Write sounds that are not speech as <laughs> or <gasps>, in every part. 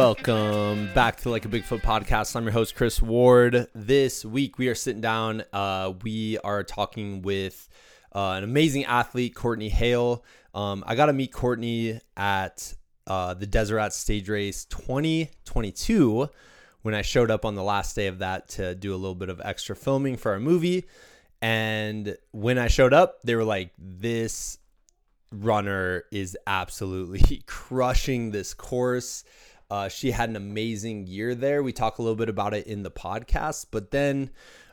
Welcome back to Like a Bigfoot podcast. I'm your host, Chris Ward. This week we are sitting down. Uh, we are talking with uh, an amazing athlete, Cortney Haile. Um, I got to meet Cortney at uh, the Desert Rats Stage Race 2022 when I showed up on the last day of that to do a little bit of extra filming for our movie. And when I showed up, they were like, this runner is absolutely <laughs> crushing this course. Uh, she had an amazing year there. We talk a little bit about it in the podcast, but then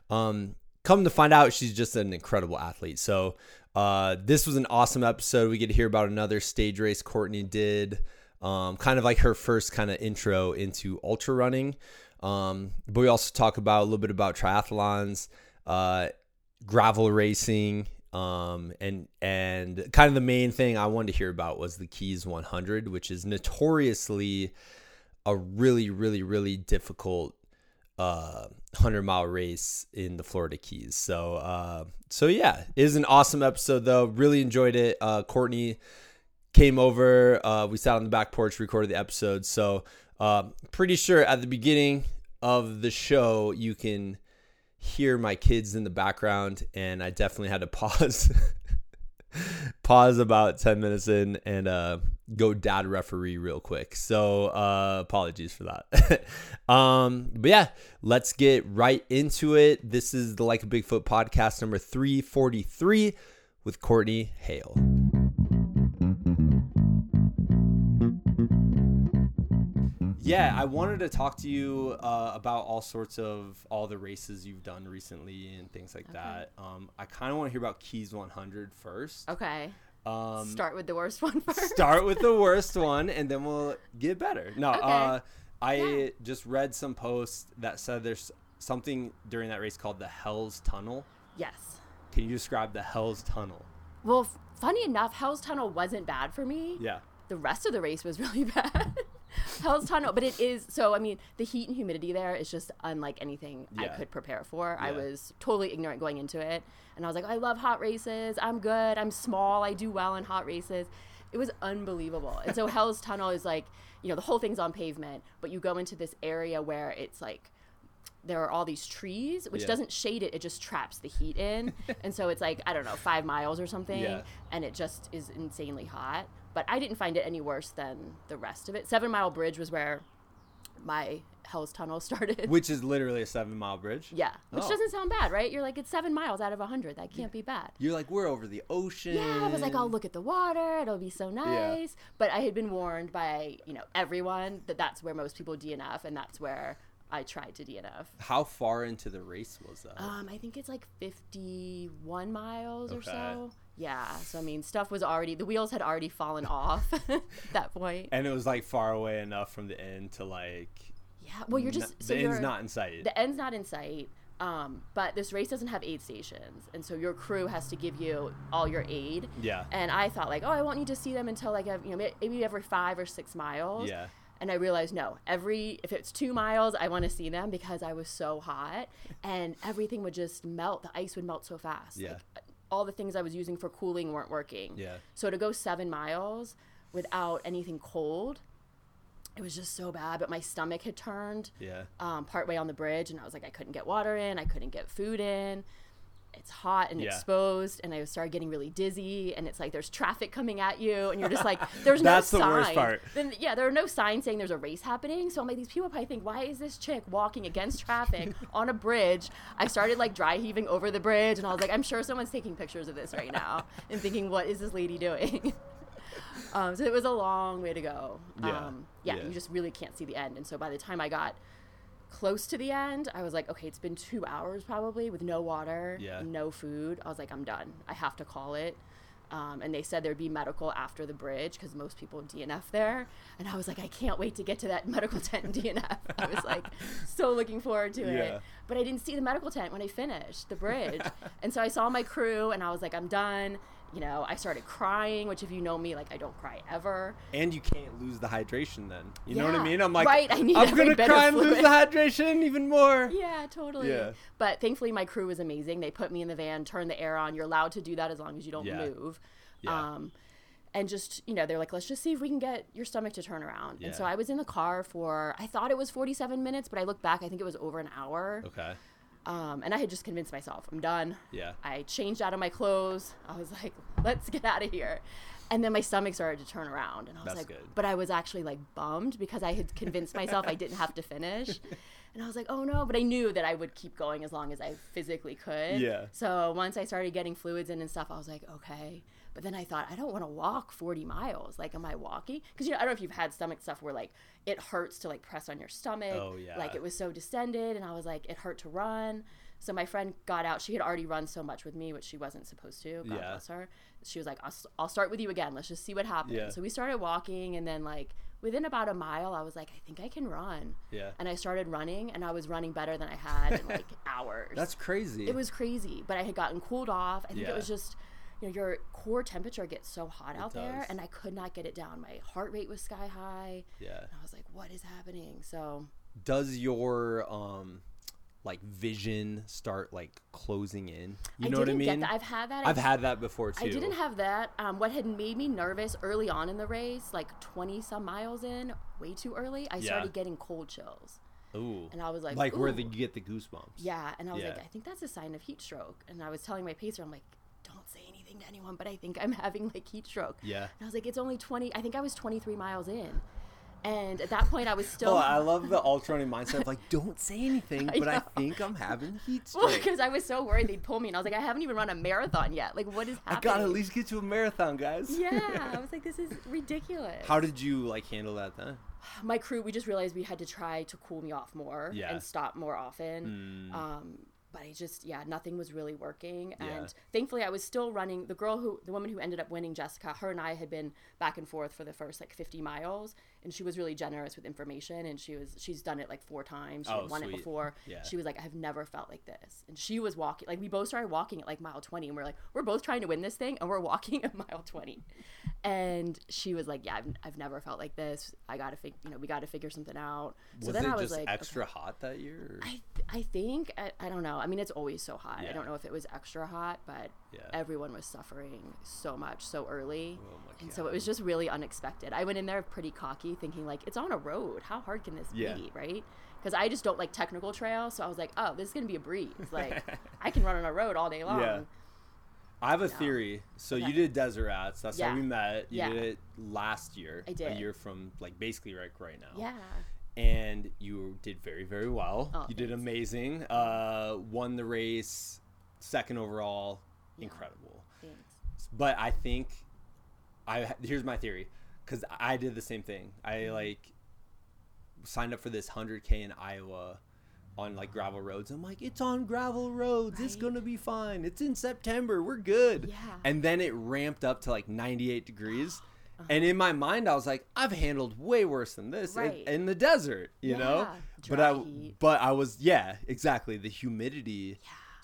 um, come to find out, she's just an incredible athlete. So uh, this was an awesome episode. We get to hear about another stage race Cortney did, um, kind of like her first kind of intro into ultra running. Um, but we also talk about a little bit about triathlons, uh, gravel racing, um, and and kind of the main thing I wanted to hear about was the Keys 100, which is notoriously a really, really, really difficult uh 100 mile race in the Florida Keys. So uh so yeah, it is an awesome episode though. Really enjoyed it. Uh Cortney came over, uh we sat on the back porch, recorded the episode. So uh pretty sure at the beginning of the show you can hear my kids in the background and I definitely had to <laughs> pause <laughs> pause about 10 minutes in and uh, go dad referee real quick. So uh, apologies for that. <laughs> um, but yeah, let's get right into it. This is the Like a Bigfoot podcast number 343 with Cortney Haile. Yeah, I wanted to talk to you uh, about all sorts of all the races you've done recently and things like Okay. that. Um, I kind of want to hear about Keys 100 first. Okay. Um, Start with the worst <laughs> one first. start with the worst one, and then we'll get better. No, Okay. uh, I Yeah. just read some posts that said there's something during that race called the Hell's Tunnel. Yes. Can you describe the Hell's Tunnel? Well, f- funny enough, Hell's Tunnel wasn't bad for me. Yeah. The rest of the race was really <laughs> bad. <laughs> Hell's Tunnel, but it is so. I mean, the heat and humidity there is just unlike anything I could prepare for. I was totally ignorant going into it, and I was like, I love hot races. I'm good. I'm small. I do well in hot races. It was unbelievable. And so Hell's Tunnel is like, you know, the whole thing's on pavement, but you go into this area where it's like there are all these trees, which Yeah. doesn't shade it; it just traps the heat in, <laughs> and so it's like I don't know, five miles or something, Yeah. and it just is insanely hot. But I didn't find it any worse than the rest of it. Seven Mile Bridge was where my Hell's Tunnel <laughs> started. Which is literally a seven mile bridge. yeah, which Oh. doesn't sound bad, right? You're like it's seven miles out of a hundred. That can't be bad. You're like, we're over the ocean. Yeah, I was like, I'll look at the water. It'll be so nice. But I had been warned by you know everyone that that's where most people DNF, and that's where I tried to DNF. How far into the race was that? Um, I think it's like 51 miles or so. Yeah. So I mean, stuff was already the wheels had already fallen <laughs> off at <laughs> that point. and it was like far away enough from the end to like. Yeah. Well, you're n- just the end's not in sight. the end's not in sight. Um, but this race doesn't have aid stations, and so your crew has to give you all your aid. yeah. And I thought like, oh, I won't need to see them until like you know maybe every five or six miles. Yeah. And I realized no, every if it's two miles, I want to see them because I was so hot, and everything would just melt. The ice would melt so fast. Yeah. Like, all the things I was using for cooling weren't working. Yeah. So to go seven miles without anything cold, it was just so bad. But my stomach had turned Yeah. um, partway on the bridge, and I was like, I couldn't get water in, I couldn't get food in. It's hot and Yeah. exposed, and I started getting really dizzy. And it's like there's traffic coming at you, and you're just like, <laughs> there's no That's no the sign. worst part. Then yeah, there are no signs saying there's a race happening. So I'm like, these people probably think, why is this chick walking against traffic <laughs> on a bridge? I started like dry heaving over the bridge, and I was like, I'm sure someone's taking pictures of this right now <laughs> and thinking, what is this lady doing? um, so it was a long way to go. Yeah. Um, yeah, Yeah. you just really can't see the end. And so by the time I got close to the end, I was like, okay, it's been two hours probably with no water, Yeah. no food. I was like, I'm done. I have to call it. Um, and they said there'd be medical after the bridge because most people DNF there. And I was like, I can't wait to get to that <laughs> medical tent and DNF. I was like, <laughs> so looking forward to Yeah. it. But I didn't see the medical tent when I finished the bridge. <laughs> and so I saw my crew and I was like, I'm done. You know, I started crying, which if you know me, like I don't cry ever. And you can't lose the hydration then. You know what I mean? I'm like, Right, I need I'm gonna cry and lose the hydration even more. Yeah, totally. Yeah. But thankfully, my crew was amazing. They put me in the van, turned the air on. You're allowed to do that as long as you don't Yeah. move. Yeah. Um, and just you know they're like let's just see if we can get your stomach to turn around Yeah. and so i was in the car for i thought it was 47 minutes but i looked back i think it was over an hour Okay. Um, and i had just convinced myself i'm done Yeah. i changed out of my clothes i was <laughs> like let's get out of here and then my stomach started to turn around and i was That's like good. but i was actually like bummed because i had convinced myself i didn't have to finish <laughs> and i was like oh no but i knew that i would keep going as long as i physically could Yeah. so once I started getting fluids in and stuff, I was like, okay. But then I thought, I don't want to walk 40 miles. Like, am I walking? Because, you know, I don't know if you've had stomach stuff where, like, it hurts to, like, press on your stomach. Oh, yeah. Like, it was so distended. And I was like, it hurt to run. So my friend got out. She had already run so much with me, which she wasn't supposed to. God Yeah. bless her. She was like, I'll, I'll start with you again. Let's just see what happens. Yeah. So we started walking. And then, like, within about a mile, I was like, I think I can run. Yeah. And I started running, and I was running better than I had in, like, <laughs> hours. That's crazy. It was crazy, but I had gotten cooled off. I think Yeah. it was just, you know, your core temperature gets so hot out there, and I could not get it down. My heart rate was sky high. Yeah. And I was like, what is happening? So, Does your um like vision start like closing in? You I know what I mean? I've had that. I've I, had that before too. I didn't have that. Um, what had made me nervous early on in the race, like 20 some miles in, way too early, I Yeah. started getting cold chills. Ooh. And I was like, like where "Ooh." the, you get the goosebumps. Yeah, and I was like, I think that's a sign of heat stroke. And I was telling my pacer, I'm like, don't say anything to anyone, but I think I'm <laughs> having like heat stroke. Yeah. And I was like, it's only 20. I think I was 23 miles in, and at that point, I was still. Oh, I love the ultra running mindset of like, don't say anything, <laughs> I but I think I'm having heat stroke. because I was so worried they'd pull me, and I was like, I haven't even run a marathon yet. Like, what is I gotta at least get to a marathon, guys. Yeah, <laughs> I was like, this is ridiculous. How did you like handle that then? my crew, we just realized we had to try to cool me off more Yeah. and stop more often. Mm. Um, but I just, yeah, nothing was really working. Yeah. And thankfully, I was still running. The girl who, the woman who ended up winning, Jessica, her and I had been back and forth for the first like 50 miles. And she was really generous with information. And she was, she's done it like four times. She Oh, won sweet. it before. Yeah. She was like, I've never felt like this. And she was walking, like, we both started walking at like mile 20. And we're like, we're both trying to win this thing. And we're walking <laughs> at mile 20. And she was like, yeah, I've, I've never felt like this. I got to figure, you know, we got to figure something out. So was then it I was just like, okay. extra hot that year? or- I, I think I, I don't know. I mean, it's always so hot. Yeah. I don't know if it was extra hot, but Yeah. everyone was suffering so much so early, Oh my and so it was just really unexpected. I went in there pretty cocky, thinking like it's on a road. How hard can this Yeah. be, right? Because I just don't like technical trails, so I was like, oh, this is gonna be a breeze. Like <laughs> I can run on a road all day long. Yeah. I have a theory. So Okay. you did Desert Rats. That's how we met. You Yeah. did it last year. I did. A year from like basically right right now. Yeah. And you did very very well. Oh, you did amazing. Uh, won the race, second overall. Incredible. Thanks. But I think I here's my theory because I did the same thing. I Mm-hmm. like signed up for this 100k in Iowa on like gravel roads. I'm like, it's on gravel roads. It's gonna be fine. It's in September. We're good. Yeah. And then it ramped up to like 98 degrees. <gasps> Uh-huh. And in my mind, I was like, I've handled way worse than this in- Right. in, the desert, you know. Yeah. But I, heat. but I was, yeah, exactly. The humidity.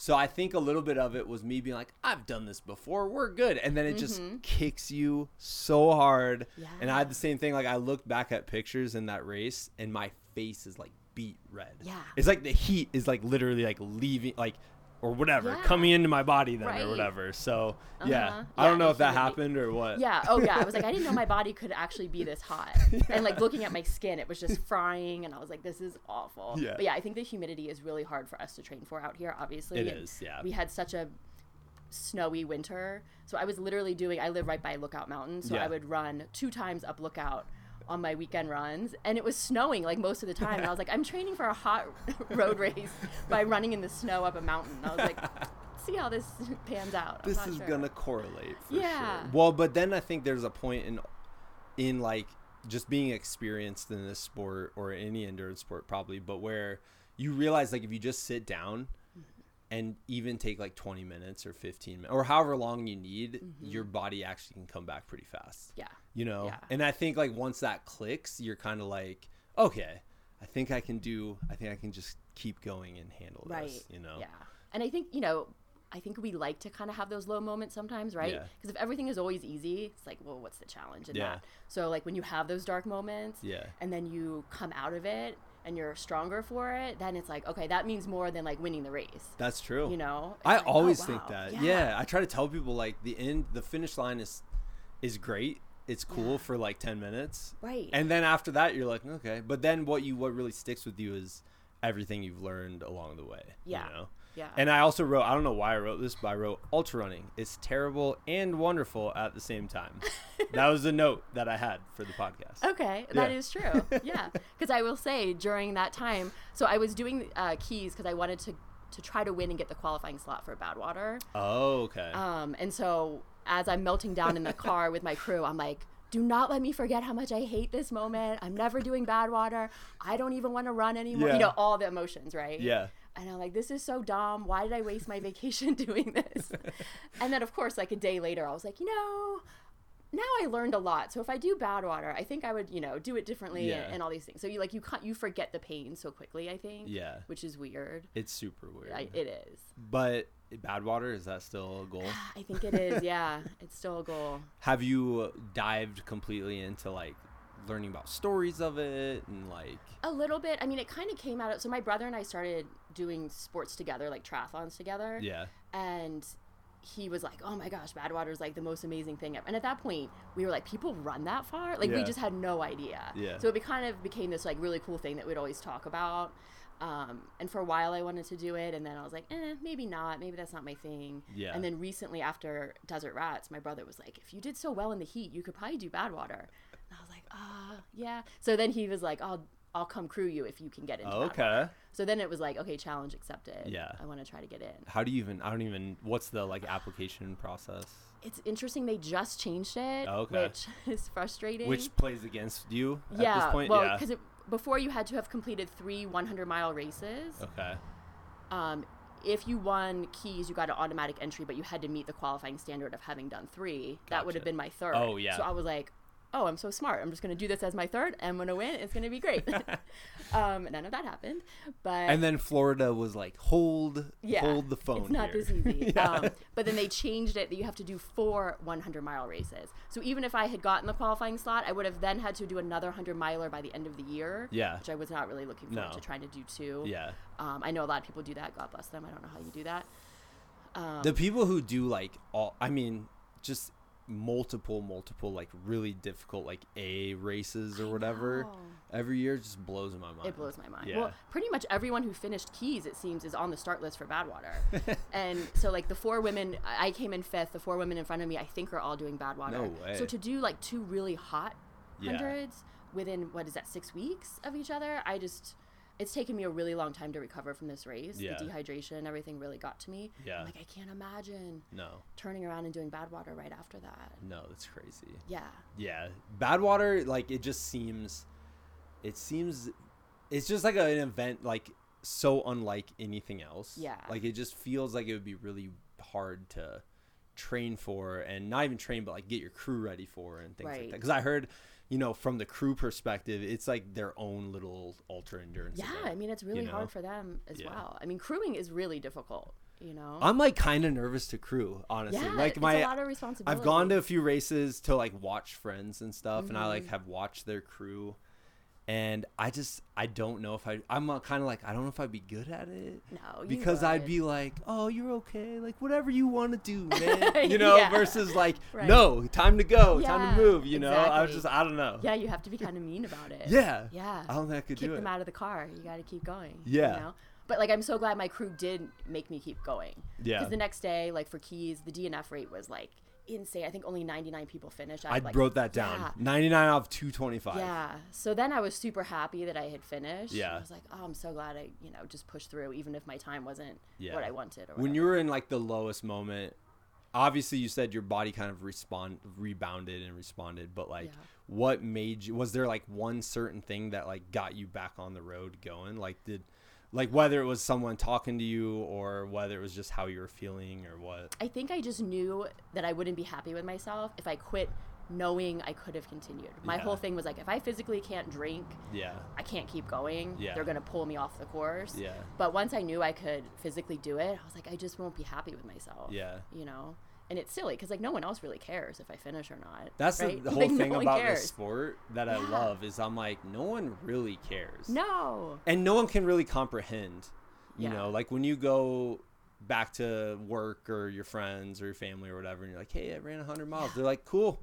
So I think a little bit of it was me being like, I've done this before. We're good. And then it just mm-hmm. kicks you so hard. And I had the same thing. Like I looked back at pictures in that race, and my face is like beat red. Yeah. It's like the heat is like literally like leaving, like or whatever, Yeah. coming into my body then Right. or whatever. So yeah, Uh-huh. I don't know if that happened or what. Yeah. Oh, yeah. I was like, I didn't know my <laughs> body could actually be this hot. <laughs> And like looking at my skin, it was just frying, and I was like, this is awful. Yeah. But yeah, I think the humidity is really hard for us to train for out here. Obviously, It And is, yeah. We had such a snowy winter, so I was literally doing. I live right by Lookout Mountain, so Yeah. I would run two times up Lookout on my weekend runs and it was snowing like most of the time and I was like I'm training for a hot <laughs> road race by running in the snow up a mountain. I was like see how this pans out. I'm this is sure. gonna correlate for Yeah. sure. Well, but then I think there's a point in in like just being experienced in this sport or any endurance sport probably, but where you realize like if you just sit down and even take like 20 minutes or 15 minutes or however long you need, mm-hmm. your body actually can come back pretty fast. Yeah. You know? Yeah. And I think like once that clicks, you're kind of like, okay, I think I can do I think I can just keep going and handle right this, you know. yeah and i think you know i think we like to kind of have those low moments sometimes right Yeah. because if everything is always easy it's like well what's the challenge in Yeah. that so like when you have those dark moments Yeah. and then you come out of it and you're stronger for it then it's like okay that means more than like winning the race That's true. you know I It's like, oh, always think wow. that. Yeah. I try to tell people like the end, the finish line is is great. It's cool Yeah. for like 10 minutes. Right. And then after that you're like, okay. But then what you what really sticks with you is everything you've learned along the way. Yeah. You know? Yeah. And I also wrote, I don't know why I wrote this, but I wrote ultra running. It's terrible and wonderful at the same time. <laughs> that was the note that I had for the podcast. Okay, that Yeah. is true. <laughs> Yeah, because I will say during that time, so I was doing uh, keys because I wanted to to try to win and get the qualifying slot for Badwater. Oh, okay. Um, and so as I'm melting down in the car with my crew, I'm like, do not let me forget how much I hate this moment. I'm never doing Badwater. I don't even want to run anymore. Yeah. You know, all the emotions, right? yeah. And I'm like, this is so dumb. Why did I waste my vacation <laughs> doing this? <laughs> and then, of course, like a day later, I was like, you know, now I learned a lot. So if I do Badwater, I think I would, you know, do it differently Yeah. and, and all these things. So you like you can't you forget the pain so quickly. I think. Yeah. Which is weird. It's super weird. I, it is. but Badwater, is that still a goal? <sighs> I think it is. Yeah, <laughs> it's still a goal. Have you dived completely into like learning about stories of it and like A little bit. I mean, it kind of came out of. So my brother and I started doing sports together, like triathlons together. yeah. and he was like, "Oh my gosh, Badwater is like the most amazing thing." ever." And at that point, we were like, "People run that far?" Like we just had no idea. Yeah. So it be, kind of became this like really cool thing that we'd always talk about. Um, and for a while, I wanted to do it, and then I was like, "Eh, maybe not. Maybe that's not my thing." Yeah. And then recently, after Desert Rats, my brother was like, "If you did so well in the heat, you could probably do Badwater." And I was like, "Ah, yeah." So then he was like, "I'll." I'll come crew you if you can get into Oh, Badwater." okay. So then it was like, okay, challenge accepted. Yeah. I want to try to get in. How do you even I don't even what's the like application process? It's interesting they just changed it, Oh, okay. which <laughs> is frustrating. Which plays against you at yeah, this point? well, yeah. because before you had to have completed three 100 mile races. Okay. Um, if you won keys, you got an automatic entry, but you had to meet the qualifying standard of having done three. That would have Gotcha. been my third. Oh, yeah. So I was like, oh, I'm so smart. I'm just going to do this as my third. I'm going to win. It's going to be great. <laughs> <laughs> um, none of that happened, but And then Florida was like, hold, yeah, hold the phone. It's not here. this easy. <laughs> Yeah. um, but then they changed it that you have to do four 100 mile races. So even if I had gotten the qualifying slot, I would have then had to do another 100 miler by the end of the year. Yeah. Which I was not really looking forward No. to trying to do too. yeah. Um, I know a lot of people do that. God bless them. I don't know how you do that. Um, The people who do like all, I mean, just multiple, multiple, like really difficult, like A races or whatever every year just blows my mind. It blows my mind. Yeah. Well, pretty much everyone who finished keys, it seems, is on the start list for Badwater. <laughs> and so, like the four women, I came in fifth. The four women in front of me, I think, are all doing Badwater. No way. So to do like two really hot Yeah. hundreds within what is that six weeks of each other, I just. It's taken me a really long time to recover from this race. Yeah. The dehydration and everything really got to me. Yeah. I'm like, I can't imagine No, turning around and doing Badwater right after that. no, that's crazy. Yeah. Yeah, Badwater, like it just seems, it seems, it's just like an event like so unlike anything else. Yeah. like it just feels like it would be really hard to train for, and not even train, but like get your crew ready for and things like that. Because I heard, you know, from the crew perspective, it's like their own little ultra endurance. Yeah. event, I mean, it's really know? hard for them as Yeah. well. I mean, crewing is really difficult, you know? I'm like kind of nervous to crew, honestly. yeah. like it's my a lot of responsibility. I've gone to a few races to like watch friends and stuff, and I Mm-hmm. like have watched their crew, and I just I don't know if I I'm kind of like I don't know if I'd be good at it No, because I'd be like, oh, you're okay, like whatever you want to do, <laughs> man, you know, Yeah. versus like, Right. no, time to go, time to move, you know. I was just I don't know. Yeah, you have to be kind of mean about it. Yeah. Yeah. I don't think I could Kick do them it. out of the car. You got to keep going. Yeah. You know? But like, I'm so glad my crew did make me keep going. Yeah. Because the next day, like for keys, the DNF rate was like insane. I think only 99 people finished. I like, wrote that down. Yeah. 99 out of 225. Yeah. So then I was super happy that I had finished. Yeah. I was like, oh, I'm so glad I, you know, just pushed through, even if my time wasn't Yeah. what I wanted. Or when whatever. you were in like the lowest moment obviously you said your body kind of respond rebounded and responded but like Yeah. what made you was there like one certain thing that like got you back on the road going like did like whether it was someone talking to you or whether it was just how you were feeling or what I think I just knew that I wouldn't be happy with myself if I quit knowing I could have continued. My Yeah. whole thing was like, if I physically can't drink, yeah I can't keep going. Yeah. They're going to pull me off the course. yeah But once I knew I could physically do it, I was like, I just won't be happy with myself. yeah You know? And it's silly because, like, no one else really cares if I finish or not. that's right? the, <laughs> whole Like, no thing one about cares. this sport that i love is i'm like no one really cares No. and no one can really comprehend you Yeah. know like when you go back to work or your friends or your family or whatever and you're like hey i ran 100 miles they're like cool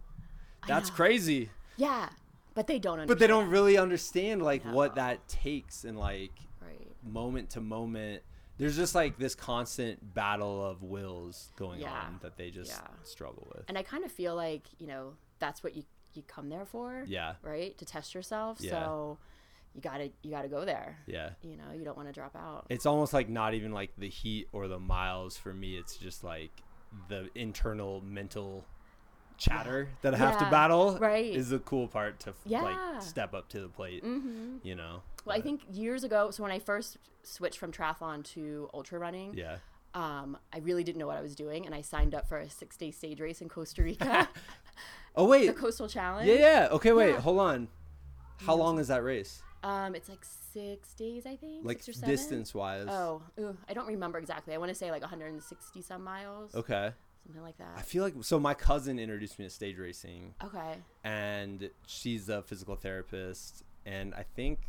That's crazy. Yeah, but they don't understand. But they don't really understand like what that takes and like Right. moment to moment. There's just like this constant battle of wills going Yeah. on that they just Yeah. struggle with. And I kind of feel like you know that's what you you come there for. Yeah. Right to test yourself. Yeah. So you gotta you gotta go there. Yeah. You know you don't want to drop out. It's almost like not even like the heat or the miles for me. It's just like the internal mental chatter that I have to battle. right. Is the cool part to Yeah. like step up to the plate. mm-hmm. You know. Well, I think years ago, so when I first switched from triathlon to ultra running, Yeah. um, I really didn't know what I was doing, and I signed up for a six-day stage race in Costa Rica, <laughs> Oh <laughs> wait, the. Coastal Challenge. Yeah. Yeah. Okay. Wait. Yeah. Hold on. How long is that race? Um, it's like six days, I think. Like six or seven. distance wise. Oh, ooh, I don't remember exactly. I want to say like 160 some miles, Okay. Something like that. I feel like so. My cousin introduced me to stage racing, Okay. and she's a physical therapist, and I think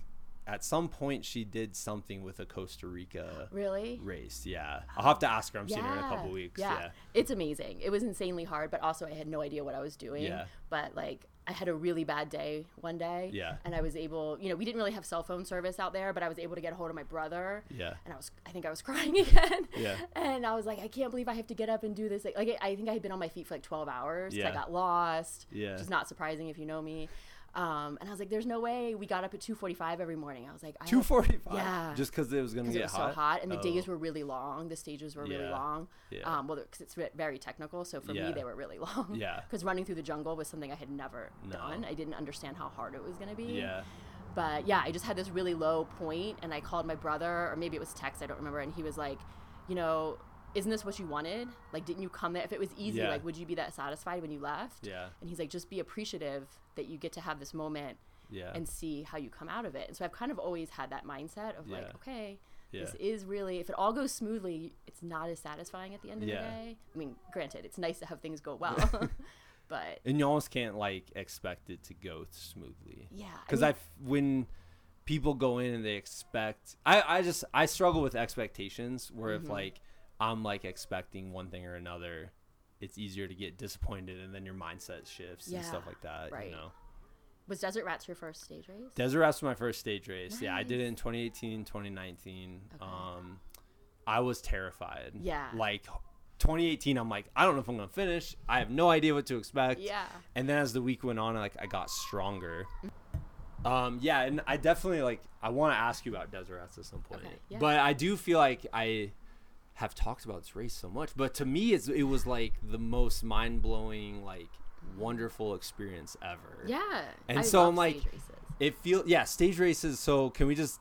at some point she did something with a Costa Rica Really? race. Yeah, I'll have to ask her. I'm seeing her in a couple weeks. Yeah. Yeah. It's amazing. It was insanely hard, but also I had no idea what I was doing. Yeah. But like I had a really bad day one day. Yeah. And I was able, you know, we didn't really have cell phone service out there, but I was able to get a hold of my brother. Yeah. And I was, I think I was <laughs> crying again. Yeah. And I was like, I can't believe I have to get up and do this. Like, I think I had been on my feet for like 12 hours. Yeah. I got lost. Yeah. Which is not surprising if you know me. Um, and I was like, there's no way. We got up at 2:45 every morning. I was like, Two have- forty five. Yeah. Just because it was gonna get it was hot. so hot and the Oh. days were really long. The stages were really Yeah. long. Yeah. Um, well, because it's very technical, so for Yeah. me they were really <laughs> long. Yeah. Because running through the jungle was something I had never No. done. I didn't understand how hard it was going to be. Yeah. But yeah, I just had this really low point, and I called my brother, or maybe it was text, I don't remember, and he was like, you know. Isn't this what you wanted? Like, didn't you come there? If it was easy, Yeah. like, would you be that satisfied when you left? Yeah. And he's like, just be appreciative that you get to have this moment Yeah. and see how you come out of it. And so I've kind of always had that mindset of Yeah. like, okay, this is really if it all goes smoothly, it's not as satisfying at the end of Yeah. the day. I mean, granted, it's nice to have things go well, <laughs> <laughs> but and you almost can't like expect it to go smoothly. yeah, because I mean, f- when people go in and they expect I, I just i struggle with expectations where Mm-hmm. if like i'm like expecting one thing or another. It's easier to get disappointed and then your mindset shifts and stuff like that right. you know? Was Desert Rats your first stage race? desert rats was my first stage race. Yeah i did it in 2018 2019 Okay. um i was terrified. Yeah. like 2018 i'm like i don't know if i'm gonna finish. I have no idea what to expect. Yeah, and then as the week went on like i got stronger. Um yeah and i definitely like i want to ask you about desert rats at some point. Okay, yeah. but i do feel like i have talked about this race so much but to me it's, it was like the most mind-blowing like wonderful experience ever yeah. And I so I'm like- stage races. it feels yeah stage races so can we just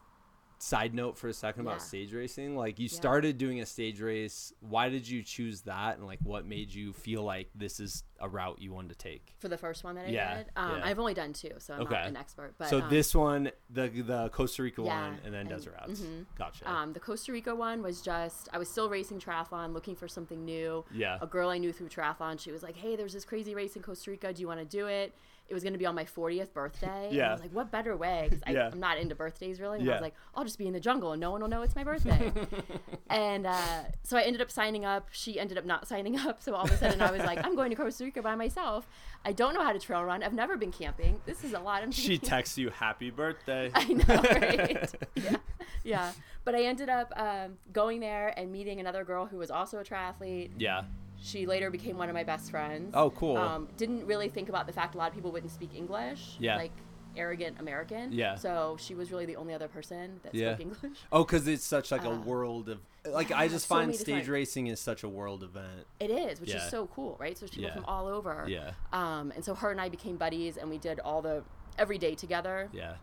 side note for a second Yeah. about stage racing like you Yeah. started doing a stage race why did you choose that and like what made you feel like this is a route you wanted to take for the first one that I Yeah, did. Um, yeah. I've only done two, so I'm Okay. not an expert. But so um, this one the the costa rica one and then and- desert rats mhm. gotcha Um, the Costa Rica one was just I was still racing triathlon, looking for something new. yeah A girl I knew through triathlon, she was like, "Hey, there's this crazy race in Costa Rica. Do you want to do it?" It was going to be on my 40th birthday. And I was like, "What better way?" Because Yeah. I'm not into birthdays really. And I was like, "I'll just be in the jungle and no one will know it's my birthday." <laughs> and uh, so I ended up signing up. She ended up not signing up. So all of a sudden I was like, "I'm going to Costa Rica by myself. I don't know how to trail run. I've never been camping. This is a lot." I'm she texts you happy birthday <laughs> I know, right? <laughs> yeah, yeah. But I ended up um, going there and meeting another girl who was also a triathlete. yeah She later became one of my best friends. oh cool Um, didn't really think about the fact a lot of people wouldn't speak English. Yeah. Like arrogant American. Yeah. So she was really the only other person that Yeah. spoke English. oh because it's such like a uh, world of like yeah, i just so find stage different- racing is such a world event It is, which Yeah. is so cool, right? So there's people from all over. yeah Um, and so her and I became buddies, and we did all the every day together. yeah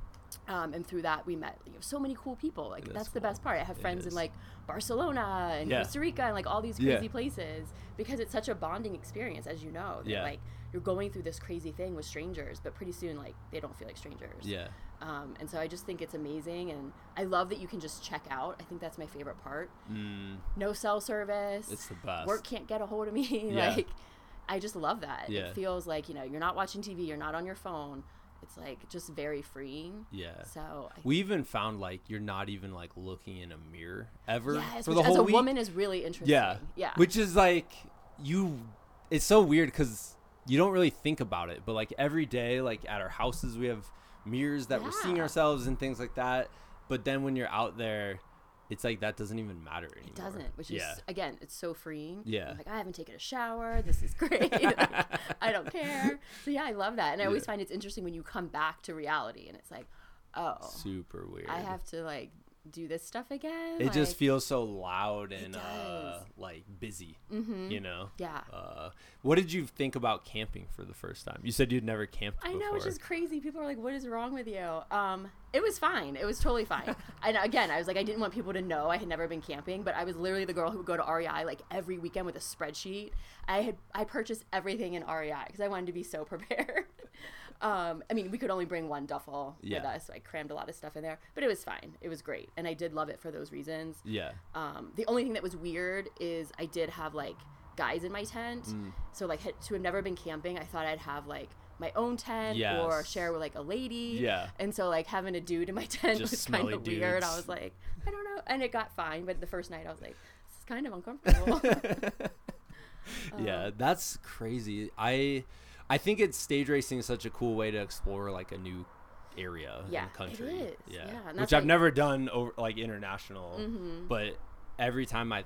Um, and through that, we met you know, so many cool people. Like That's that's, the best part. I have friends in like Barcelona and Yeah. Costa Rica and like all these Yeah. crazy places because it's such a bonding experience, as you know. That, Yeah. Like you're going through this crazy thing with strangers, but pretty soon like they don't feel like strangers. yeah Um, and so I just think it's amazing, and I love that you can just check out. I think that's my favorite part. mm, No cell service. it's the best Work can't get a hold of me. <laughs> Yeah. like I just love that. Yeah. It feels like you know you're not watching TV, you're not on your phone. It's like just very freeing. yeah So I we even found like you're not even like looking in a mirror ever Yes, for the as a week. woman is really interesting. yeah Yeah. which is like you it's so weird because you don't really think about it, but like every day, like at our houses, we have mirrors that we're seeing ourselves and things like that. But then when you're out there, it's like that doesn't even matter anymore. It doesn't, which yeah. is again, it's so freeing. Yeah. I'm like I haven't taken a shower. This is <laughs> great. I don't care. So yeah, I love that, and I always find it's interesting when you come back to reality, and it's like, oh, super weird. I have to like do this stuff again. it just feels so loud and uh, like busy. Mhm. You know. yeah. Uh, what did you think about camping for the first time? You said you'd never camped I before. know, which is crazy. People are like, "What is wrong with you?" Um, it was fine. It was totally fine. <laughs> and again, I was like, I didn't want people to know I had never been camping, but I was literally the girl who would go to REI like every weekend with a spreadsheet. I had I purchased everything in REI because I wanted to be so <laughs> prepared. Um, I mean, we could only bring one duffel with us, so I crammed a lot of stuff in there, but it was fine. It was great, and I did love it for those reasons. Yeah. Um, the only thing that was weird is I did have like guys in my tent. Mm. So like to have never been camping, I thought I'd have like my own tent or share with like a lady. Yeah. And so like having a dude in my <laughs> tent Just was kind of weird. I was like, I don't know, and it got fine. But the first night I was like, this is kind of uncomfortable. <laughs> yeah, Um, that's crazy. I I think it's stage racing is such a cool way to explore like a new area Yeah, in the country. is. Yeah. Yeah, Which that's I've why- never done over like international, Mhm. but every time I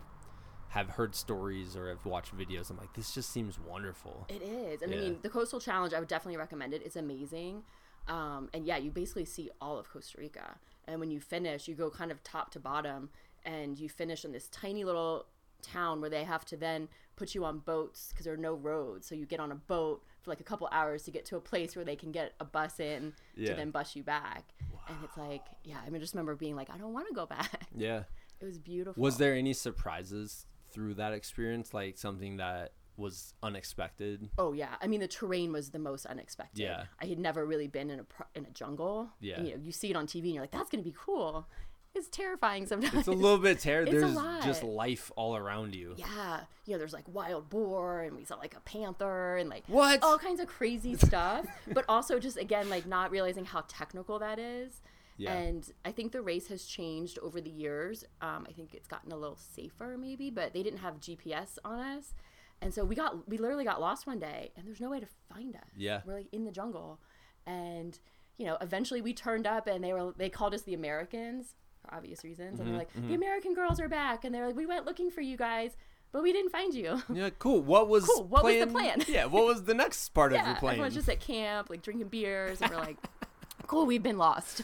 have heard stories or have watched videos, I'm like, this just seems wonderful. It is. And I Yeah. mean, the Coastal Challenge, I would definitely recommend it. It's amazing. Um, and yeah, you basically see all of Costa Rica. And when you finish, you go kind of top to bottom and you finish in this tiny little town where they have to then put you on boats because there are no roads. So you get on a boat for like a couple hours to get to a place where they can get a bus in Yeah. to then bus you back. And it's like, yeah, I mean, just remember being like, I don't want to go back. <laughs> Yeah. It was beautiful. Was there any surprises through that experience, like something that was unexpected? Oh yeah, I mean the terrain was the most unexpected. Yeah. I had never really been in a pro- in a jungle. Yeah. and, you know, you see it on TV and you're like, that's gonna be cool. It's terrifying sometimes. It's a little bit terrifying. <laughs> There's just life all around you. yeah, you know, there's like wild boar and we saw like a panther and like What? all kinds of crazy <laughs> stuff. but also just again like not realizing how technical that is. Yeah. And I think the race has changed over the years. Um, I think it's gotten a little safer, maybe, but they didn't have GPS on us, and so we got we literally got lost one day, and there's no way to find us. Yeah. we're like in the jungle, and you know, eventually we turned up, and they were they called us the Americans for obvious reasons, and they're like, the American girls are back, and they're like, we went looking for you guys, but we didn't find you. <laughs> Yeah, cool. What was Cool, what was the plan- plan? Yeah, what was the next <laughs> part of yeah, your plan? everyone's just at camp, like drinking beers, and we're like, <laughs> cool, we've been lost.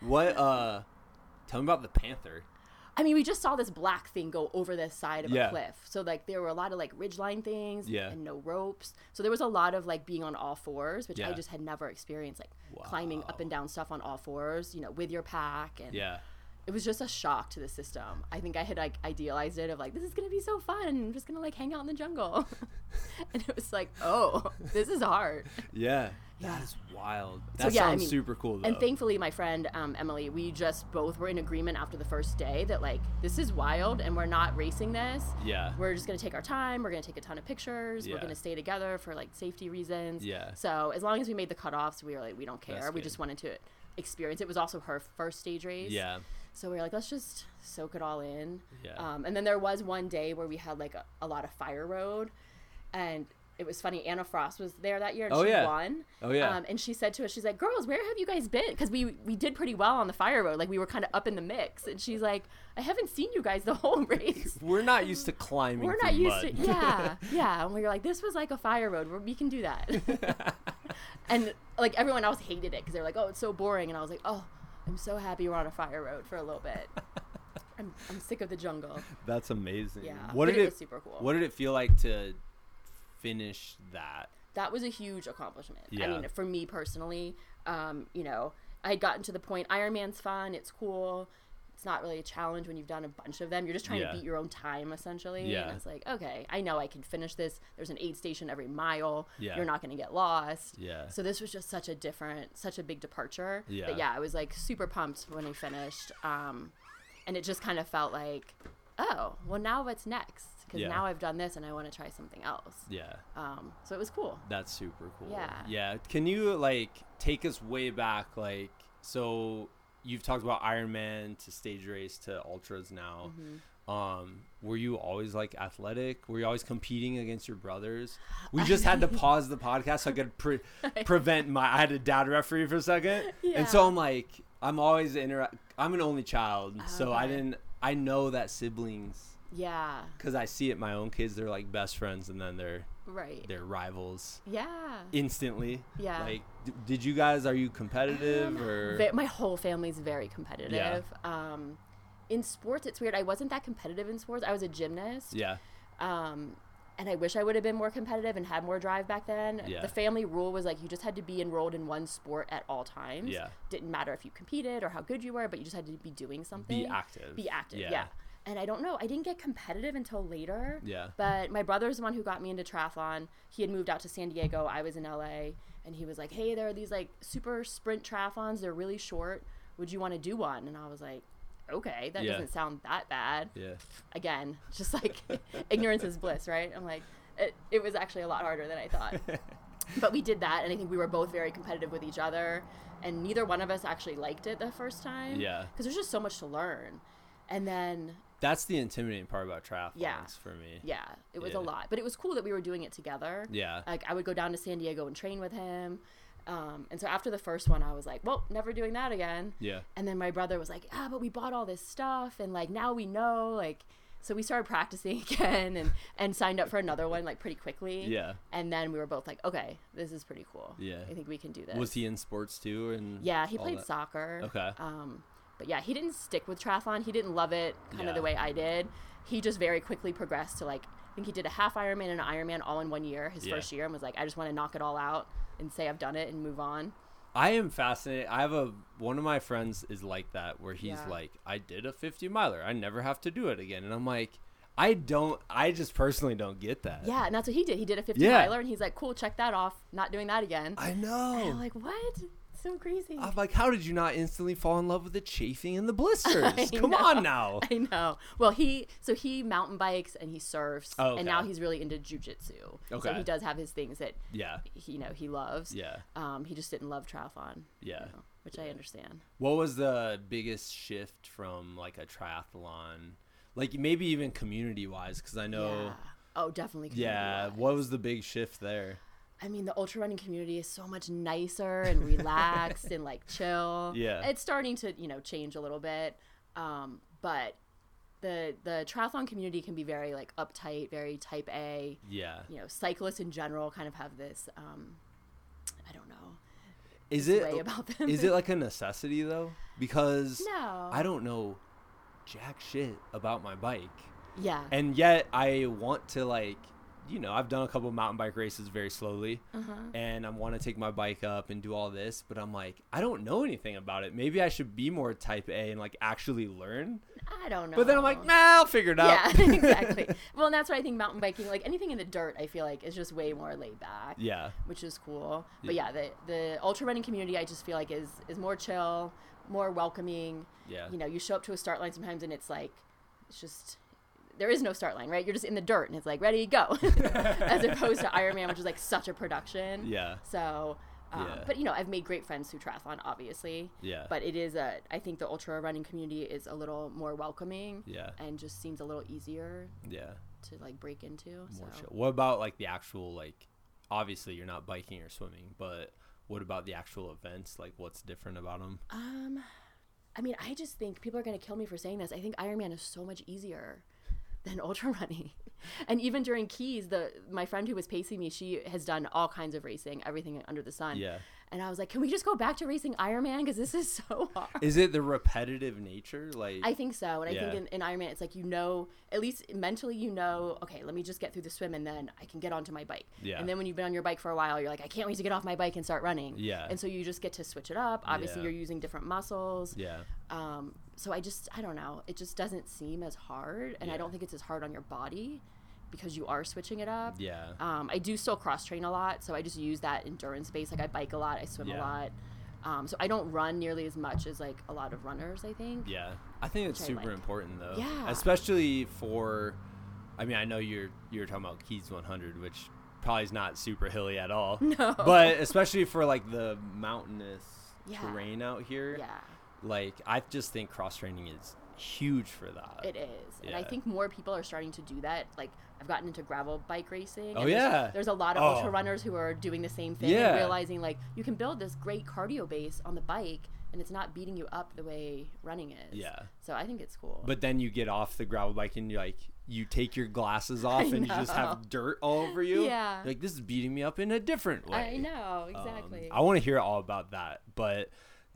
What uh tell me about the panther. I mean, we just saw this black thing go over the side of Yeah. a cliff. So like there were a lot of like ridgeline things Yeah. and no ropes. So there was a lot of like being on all fours, which I just had never experienced, like climbing up and down stuff on all fours, you know, with your pack. And Yeah. it was just a shock to the system. I think I had like idealized it of like, this is gonna be so fun. I'm just gonna like hang out in the jungle. <laughs> and it was like, oh, this is hard. Yeah. Yeah. That is wild. So, That yeah, I sounds mean- super cool though. And thankfully, my friend um, Emily, we just both were in agreement after the first day that like this is wild and we're not racing this. yeah. We're just gonna take our time. We're gonna take a ton of pictures. Yeah. We're gonna stay together for like safety reasons. Yeah. So as long as we made the cutoffs, we were like, we don't care. That's we good. just wanted to experience. It was also her first stage race. Yeah. So we were like, let's just soak it all in. Yeah. Um, and then there was one day where we had like a, a lot of fire road, and it was funny. Anna Frost was there that year, and Oh, she yeah. won. Oh, yeah. Um, and she said to us, she's like, "Girls, where have you guys been?" Because we we did pretty well on the fire road. Like we were kind of up in the mix. And she's like, "I haven't seen you guys the whole <laughs> race." <laughs> We're not used to climbing. We're not used mud. to, yeah, <laughs> yeah. And we were like, this was like a fire road. Where we can do that. and like everyone else hated it because they were like, oh, it's so boring. And I was like, oh, I'm so happy we're on a fire road for a little bit. I'm, I'm sick of the jungle. That's amazing. Yeah, What did it it, was super cool. What did it feel like to finish that? that was a huge accomplishment. Yeah. I mean, for me personally, um, you know, I had gotten to the point Ironman's fun, it's cool. It's not really a challenge when you've done a bunch of them. You're just trying Yeah. to beat your own time essentially. Yeah. And it's like, okay, I know I can finish this. There's an aid station every mile. Yeah. You're not going to get lost. Yeah. So this was just such a different, such a big departure. Yeah. But yeah, I was like super pumped when we finished. Um, and it just kind of felt like, oh, well, now what's next? Because Yeah. now I've done this and I want to try something else. Yeah. Um, so it was cool. That's super cool. Yeah. Yeah. Can you like take us way back? Like, so you've talked about Ironman to stage race to ultras now. Mm-hmm. um, were you always like athletic? Were you always competing against your brothers? We just had to <laughs> pause the podcast so I could pre- prevent my. I had a dad referee for a second, and so I'm like, I'm always interact. I'm an only child, so I didn't. I know that siblings Yeah. because I see it. My own kids, they're like best friends, and then they're Right. they're rivals Yeah. instantly. Yeah. Like, d- did you guys? Are you competitive Um, or? ve- my whole family's very competitive. Yeah. Um, in sports, it's weird. I wasn't that competitive in sports. I was a gymnast. yeah. Um, and I wish I would have been more competitive and had more drive back then. Yeah. The family rule was like you just had to be enrolled in one sport at all times. Yeah. Didn't matter if you competed or how good you were, but you just had to be doing something. Be active. Be active. Yeah. Yeah. And I don't know. I didn't get competitive until later. Yeah. But my brother's the one who got me into triathlon. He had moved out to San Diego. I was in LA. And he was like, hey, there are these like super sprint triathlons. They're really short. Would you want to do one? And I was like, okay, that Yeah. doesn't sound that bad Yeah. again, <laughs> just like <laughs> ignorance is bliss, right? I'm like, it, it was actually a lot harder than I thought. <laughs> but we did that, and I think we were both very competitive with each other, and neither one of us actually liked it the first time. Yeah. Because there's just so much to learn. And then, That's the intimidating part about triathlons Yeah. for me. yeah, it was Yeah. a lot. But it was cool that we were doing it together. Yeah. Like, I would go down to San Diego and train with him. Um, and so after the first one, I was like, well, never doing that again. Yeah. And then my brother was like, ah, but we bought all this stuff and like now we know like so we started practicing <laughs> again and and signed up for another one like pretty quickly. Yeah. And then we were both like, okay, this is pretty cool. Yeah. I think we can do this. Was he in sports too? And Yeah, he played that? soccer. Okay. Um, but yeah, he didn't stick with triathlon. He didn't love it kind Yeah. of the way I did. He just very quickly progressed to like I think he did a half Ironman and an Ironman all in one year, his Yeah. first year, and was like, I just want to knock it all out and say I've done it and move on. I am fascinated. I have a one of my friends is like that where he's Yeah. like, I did a 50 miler. I never have to do it again. And I'm like, I don't. I just personally don't get that. Yeah, and that's what he did. He did a 50 Yeah. miler, and he's like, "Cool, check that off. Not doing that again." I And know. I'm like, "What? So crazy." I'm like, how did you not instantly fall in love with the chafing and the blisters? <laughs> Come know. on now. <laughs> I know. Well, he so he mountain bikes and he surfs, Oh, and now he's really into jujitsu. Okay. So he does have his things that Yeah. he, you know he loves. Yeah. Um, he just didn't love triathlon. you Yeah. know, which I understand. What was the biggest shift from like a triathlon, like maybe even community wise? Because I know. Yeah. Oh, definitely. Yeah. What was the big shift there? I mean, the ultra running community is so much nicer and relaxed and like chill. <laughs> Yeah. It's starting to, you know, change a little bit. Um, but the the triathlon community can be very like uptight, very type A. Yeah. You know, cyclists in general kind of have this um I don't know. Is it way about them. is it like a <laughs> necessity though? Because No. I don't know jack shit about my bike. Yeah. And yet I want to like you know, I've done a couple mountain bike races very slowly uh-huh. and I want to take my bike up and do all this, but I'm like, I don't know anything about it. Maybe I should be more type A and like actually learn. I don't know. But then I'm like, nah, I'll figure it out. Yeah, <laughs> exactly. <laughs> Well, and that's why I think mountain biking, like anything in the dirt, I feel like is just way more laid back. yeah. which is cool. But yeah, the the ultra running community I just feel like is is more chill, more welcoming. Yeah. You know, you show up to a start line sometimes and it's like it's just there is no start line, right? You're just in the dirt and it's like ready go, <laughs> as opposed to Ironman, which is like such a production. Yeah. So, um, Yeah. but you know, I've made great friends through triathlon, obviously. Yeah. But it is a, I think the ultra running community is a little more welcoming. Yeah. And just seems a little easier Yeah. to like break into. More so. chill. What about like the actual like obviously you're not biking or swimming, but what about the actual events? Like what's different about them? Um, I mean, I just think people are going to kill me for saying this. I think Ironman is so much easier than <laughs> ultra running. And even during Keys, the my friend who was pacing me, she has done all kinds of racing, everything under the sun. Yeah. And I was like, can we just go back to racing Ironman because this is <laughs> so hard. Is it the repetitive nature? Like I think so. And I Yeah. think in, in Ironman, it's like, you know, at least mentally, you know, okay, let me just get through the swim and then I can get onto my bike. Yeah. And then when you've been on your bike for a while, you're like, I can't wait to get off my bike and start running. Yeah. And so you just get to switch it up. Obviously, Yeah. you're using different muscles. Yeah. Um, so I just, I don't know. It just doesn't seem as hard. And I don't think it's as hard on your body because you are switching it up. Yeah. Um, I do still cross train a lot, so I just use that endurance base. Like I bike a lot, I swim Yeah. a lot. Um, so I don't run nearly as much as like a lot of runners. I think. Yeah. I think it's super like. important though. Yeah. Especially for I mean, I know you're you're talking about Keys 100, which probably is not super hilly at all. <laughs> No. But especially for like the mountainous Yeah. terrain out here. Yeah. Like I just think cross training is huge for that. It is, and I think more people are starting to do that. Like I've gotten into gravel bike racing. Oh, there's- yeah. there's a lot of Oh. ultra runners who are doing the same thing Yeah. and realizing like you can build this great cardio base on the bike, and it's not beating you up the way running is. Yeah. So I think it's cool. But then you get off the gravel bike and you like you take your glasses <laughs> off and you just have dirt all over you. Yeah. You're like this is beating me up in a different way. I know Um, exactly. I want to hear all about that. But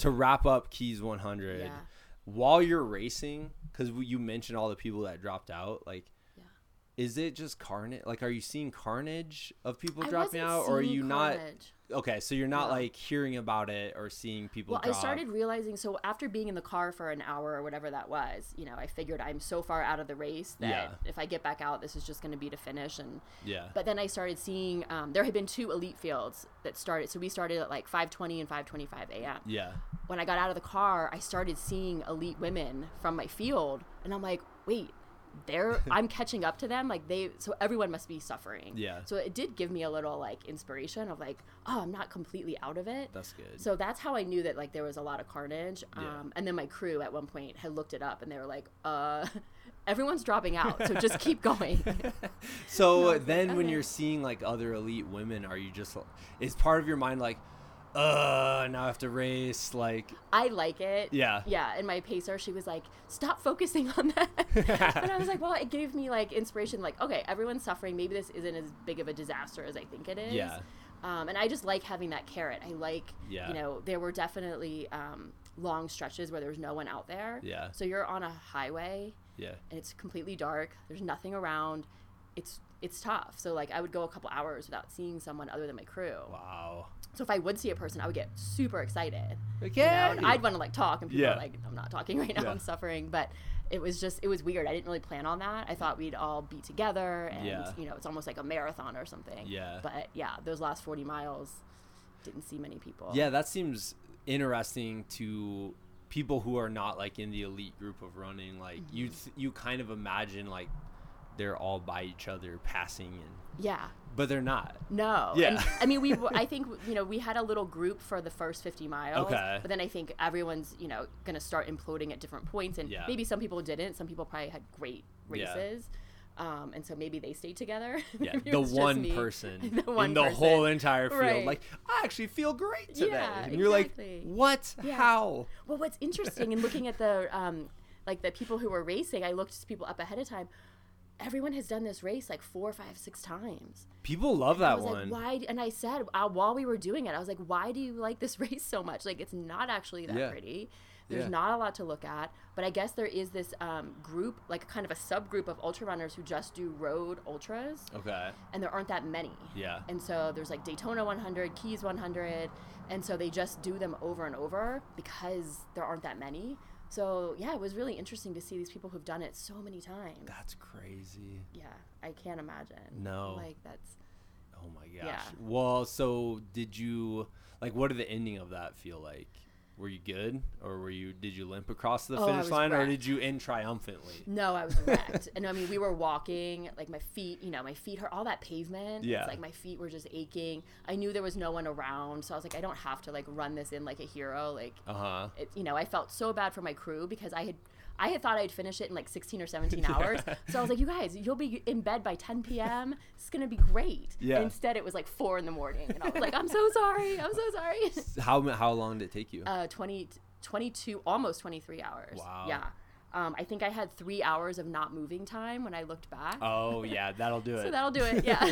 to wrap up Keys 100, Yeah. while you're racing, because you mentioned all the people that dropped out, like, Yeah. is it just carnage? Like, are you seeing carnage of people I dropping out, or are you not? Okay, so you're not No. like hearing about it or seeing people. Well, drop. I started realizing so after being in the car for an hour or whatever that was, you know, I figured I'm so far out of the race that Yeah. if I get back out, this is just going to be to finish. And Yeah. but then I started seeing um, there had been two elite fields that started. So we started at like 5:20 and 5:25 a.m. yeah. When I got out of the car, I started seeing elite women from my field, and I'm like, wait. They're <laughs> I'm catching up to them like they so everyone must be suffering. Yeah. So it did give me a little like inspiration of like, oh, I'm not completely out of it. That's good. So that's how I knew that like there was a lot of carnage. Yeah. Um, and then my crew at one point had looked it up and they were like, uh, <laughs> everyone's dropping out, so just keep <laughs> going. So was like, then, when you're seeing like other elite women, are you just is part of your mind like, uh, now I have to race? Like, I like it. Yeah. Yeah. And my pacer, she was like, stop focusing on that. <laughs> but I was like, well, it gave me like inspiration. Like, okay, everyone's suffering. Maybe this isn't as big of a disaster as I think it is. Yeah. Um, and I just like having that carrot. I like, Yeah. you know, there were definitely um, long stretches where there was no one out there. Yeah. So you're on a highway yeah, and it's completely dark. There's nothing around. It's it's tough. So like I would go a couple hours without seeing someone other than my crew. wow. So if I would see a person, I would get super excited. Okay. You know, and I'd want to like talk, and people Yeah. are like, "I'm not talking right now. Yeah. I'm suffering." But it was just it was weird. I didn't really plan on that. I thought we'd all be together, and Yeah. you know, it's almost like a marathon or something. Yeah. But yeah, those last 40 miles didn't see many people. Yeah, that seems interesting to people who are not like in the elite group of running. Like you, Mm-hmm. th- you kind of imagine like they're all by each other passing, and Yeah. but they're not. No. Yeah. And, I mean, we. <laughs> I think you know we had a little group for the first 50 miles. Okay. But then I think everyone's you know going to start imploding at different points, and Yeah. maybe some people didn't. Some people probably had great Yeah. races. Um, and so maybe they stayed together. <laughs> Yeah, the one person <laughs> the one in the person. whole entire field. Right. Like, I actually feel great today. Yeah, and you're exactly. like, what? Yeah. How? Well, what's interesting in looking at the um, like the people who were racing, I looked people up ahead of time. Everyone has done this race like four, five, six times. People love I that was one. like, why? And I said uh, while we were doing it, I was like, why do you like this <laughs> race so much? Like, it's not actually that Yeah. pretty. There's Yeah. not a lot to look at, but I guess there is this um, group, like kind of a subgroup of ultra runners who just do road ultras, Okay. and there aren't that many. Yeah. And so there's like Daytona 100, Keys 100, and so they just do them over and over because there aren't that many. So yeah, it was really interesting to see these people who've done it so many times. That's crazy. Yeah, I can't imagine. No. Like that's Oh my gosh. Yeah. Well, so did you like? What did the ending of that feel like? Were you good, or were you? Did you limp across the Oh, finish line, or did you end triumphantly? no, I was wrecked. and I mean, we were walking, like my feet, you know, my feet hurt. All that pavement. Yeah. It's like my feet were just aching. I knew there was no one around, so I was like, I don't have to like run this in like a hero. Like, Uh huh. it, you know, I felt so bad for my crew because I had, I had thought I'd finish it in like 16 or 17 <laughs> hours. So I was like, you guys, you'll be in bed by 10 p.m. It's gonna be great. Yeah. And instead, it was like four in the morning, and I was like, I'm so sorry. I'm so sorry. <laughs> How how long did it take you? uh, 20, 22, almost 23 hours. Wow. Yeah. Um, I think I had three hours of not moving time when I looked back. oh yeah, that'll do <laughs> it. so that'll do it. Yeah.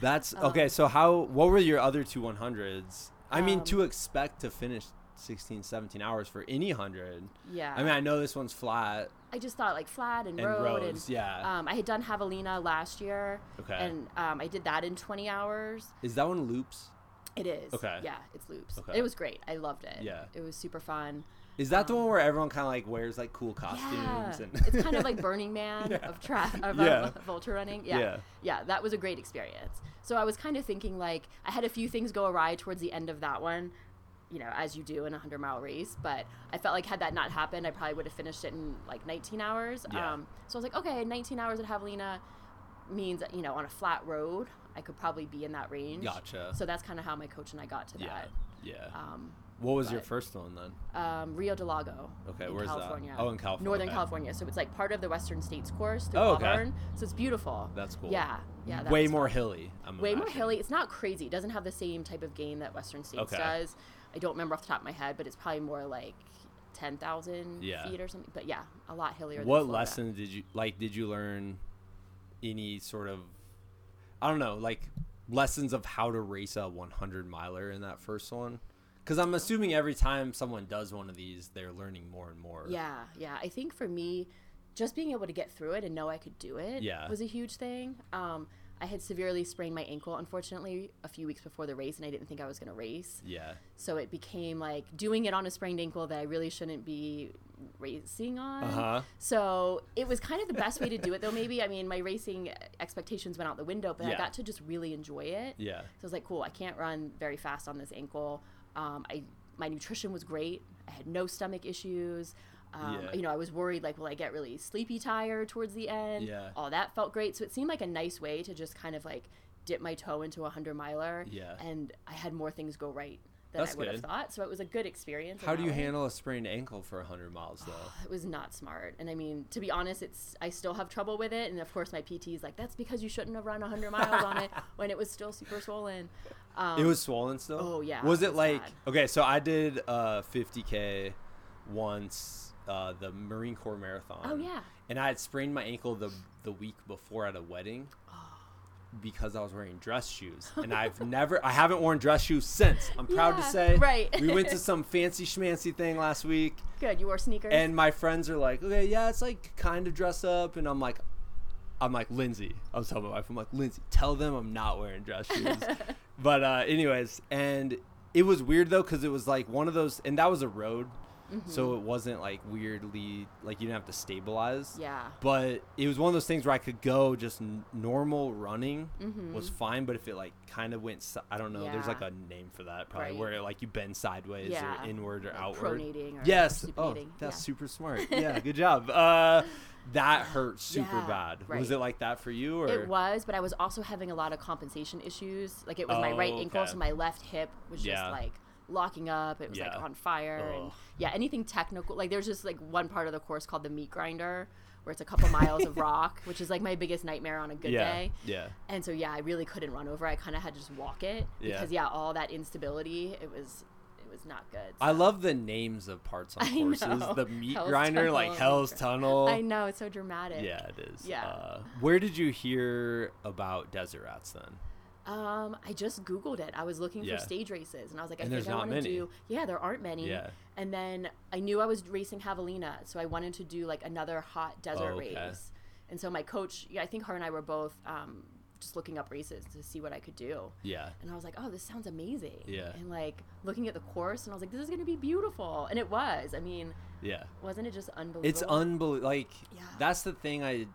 That's okay. So how? What were your other two 100s? I mean, Um, to expect to finish 16, 17 hours for any hundred. yeah. I mean, I know this one's flat I just thought like flat and, and road roads. and yeah. um, I had done Javelina last year. Okay. And um, I did that in 20 hours. Is that one loops? It is. Okay. Yeah, it's loops. Okay. It was great. I loved it. Yeah. It was super fun. Is that the one where everyone kind of like wears like cool Yeah. costumes and it's kind of <laughs> like Burning Man Yeah. of tra- of, Yeah. of ultra running. Yeah. Yeah. yeah. that was a great experience. So I was kind of thinking like I had a few things go awry towards the end of that one, you know, as you do in a 100 mile race, but I felt like had that not happened, I probably would have finished it in like 19 hours. Yeah. Um, so I was like, okay, 19 hours at Javelina means, you know, on a flat road, I could probably be in that range. Gotcha. So that's kind of how my coach and I got to yeah. that. Yeah. Um, What was your first one then? Um, Rio Del Lago. Okay, in where's that? California. Oh, in California, Northern okay. California. So it's like part of the Western States course through Oh, okay. Auburn. So it's beautiful. That's cool. Yeah, yeah. that Way more fun. hilly. I'm Way more hilly. It's not crazy. It doesn't have the same type of gain that Western States Okay. does. I don't remember off the top of my head, but it's probably more like ten thousand Yeah. feet or something. But yeah, a lot hillier. What lessons did you like? Did you learn any sort of, I don't know, like lessons of how to race a 100 miler in that first one? Because I'm assuming every time someone does one of these, they're learning more and more. Yeah, yeah. I think for me, just being able to get through it and know I could do it Yeah. was a huge thing. Um, I had severely sprained my ankle, unfortunately, a few weeks before the race, and I didn't think I was going to race. Yeah. So it became like doing it on a sprained ankle that I really shouldn't be racing on. Uh huh. So it was kind of the best way to do it, though. Maybe I mean my racing expectations went out the window, but Yeah. I got to just really enjoy it. Yeah. So I was like, cool. I can't run very fast on this ankle. Um, I my nutrition was great. I had no stomach issues. Um, Yeah. You know, I was worried like, will I get really sleepy tired towards the end? Yeah. All that felt great. So it seemed like a nice way to just kind of like dip my toe into a hundred miler. Yeah. And I had more things go right than That's I would have thought. So it was a good experience. How do you way. handle a sprained ankle for 100 miles though? <sighs> It was not smart. And I mean, to be honest, it's I still have trouble with it. And of course, my PT is like, that's because you shouldn't have run 100 miles on it <laughs> when it was still super swollen. Um, it was swollen still. oh, yeah, Was it it was like bad. okay? So I did uh 50k once, uh, the Marine Corps marathon. Oh, yeah. And I had sprained my ankle the the week before at a wedding. Because I was wearing dress shoes, and I've <laughs> never, I haven't worn dress shoes since. I'm proud to say. right. we went to <laughs> some fancy schmancy thing last week, good. You wore sneakers. and my friends are like, okay, yeah, it's like kind of dress up, and I'm like, I'm like Lindsay. I was telling my wife, I'm like Lindsay, tell them I'm not wearing dress shoes. <laughs> but uh, anyways, and it was weird though because it was like one of those, and that was a road, so it wasn't like weirdly like you didn't have to stabilize. yeah. But it was one of those things where I could go just n- normal running Mm-hmm. was fine, but if it like kind of went, si- I don't know, there's like a name for that probably Right. where it, like you bend sideways Yeah. or inward or Like outward. pronating or yes. Oh, that's Yeah. super smart. <laughs> Yeah, good job. Uh, that hurt super Yeah, bad. Was it like that for you or? It was, but I was also having a lot of compensation issues. Like it was my right Oh, ankle, okay. so my left hip was Yeah. just like locking up. It was Yeah. like on fire. And yeah, anything technical. Like there's just like one part of the course called the meat grinder, where it's a couple miles of <laughs> rock, which is like my biggest nightmare on a good yeah. day. Yeah. And so yeah, I really couldn't run over. I kind of had to just walk it because yeah, all that instability, it was it was not good. I love the names of parts on <laughs> I courses. know. The meat Hell's grinder, like Hell's Tunnel. I know it's so dramatic. Yeah, it is. Yeah. Uh, where did you hear about Desert Rats then? Um, I just Googled it. I was looking Yeah. for stage races, and I was like, I And think I want to do. Yeah, there aren't many. Yeah. And then I knew I was racing Javelina, so I wanted to do like another hot desert Oh, okay. race. And so my coach, yeah, I think her and I were both um, just looking up races to see what I could do. Yeah. And I was like, oh, this sounds amazing. Yeah. And like looking at the course, and I was like, this is gonna be beautiful, and it was. I mean, Yeah. wasn't it just unbelievable? It's unbelievable. Like Yeah. that's the thing. I.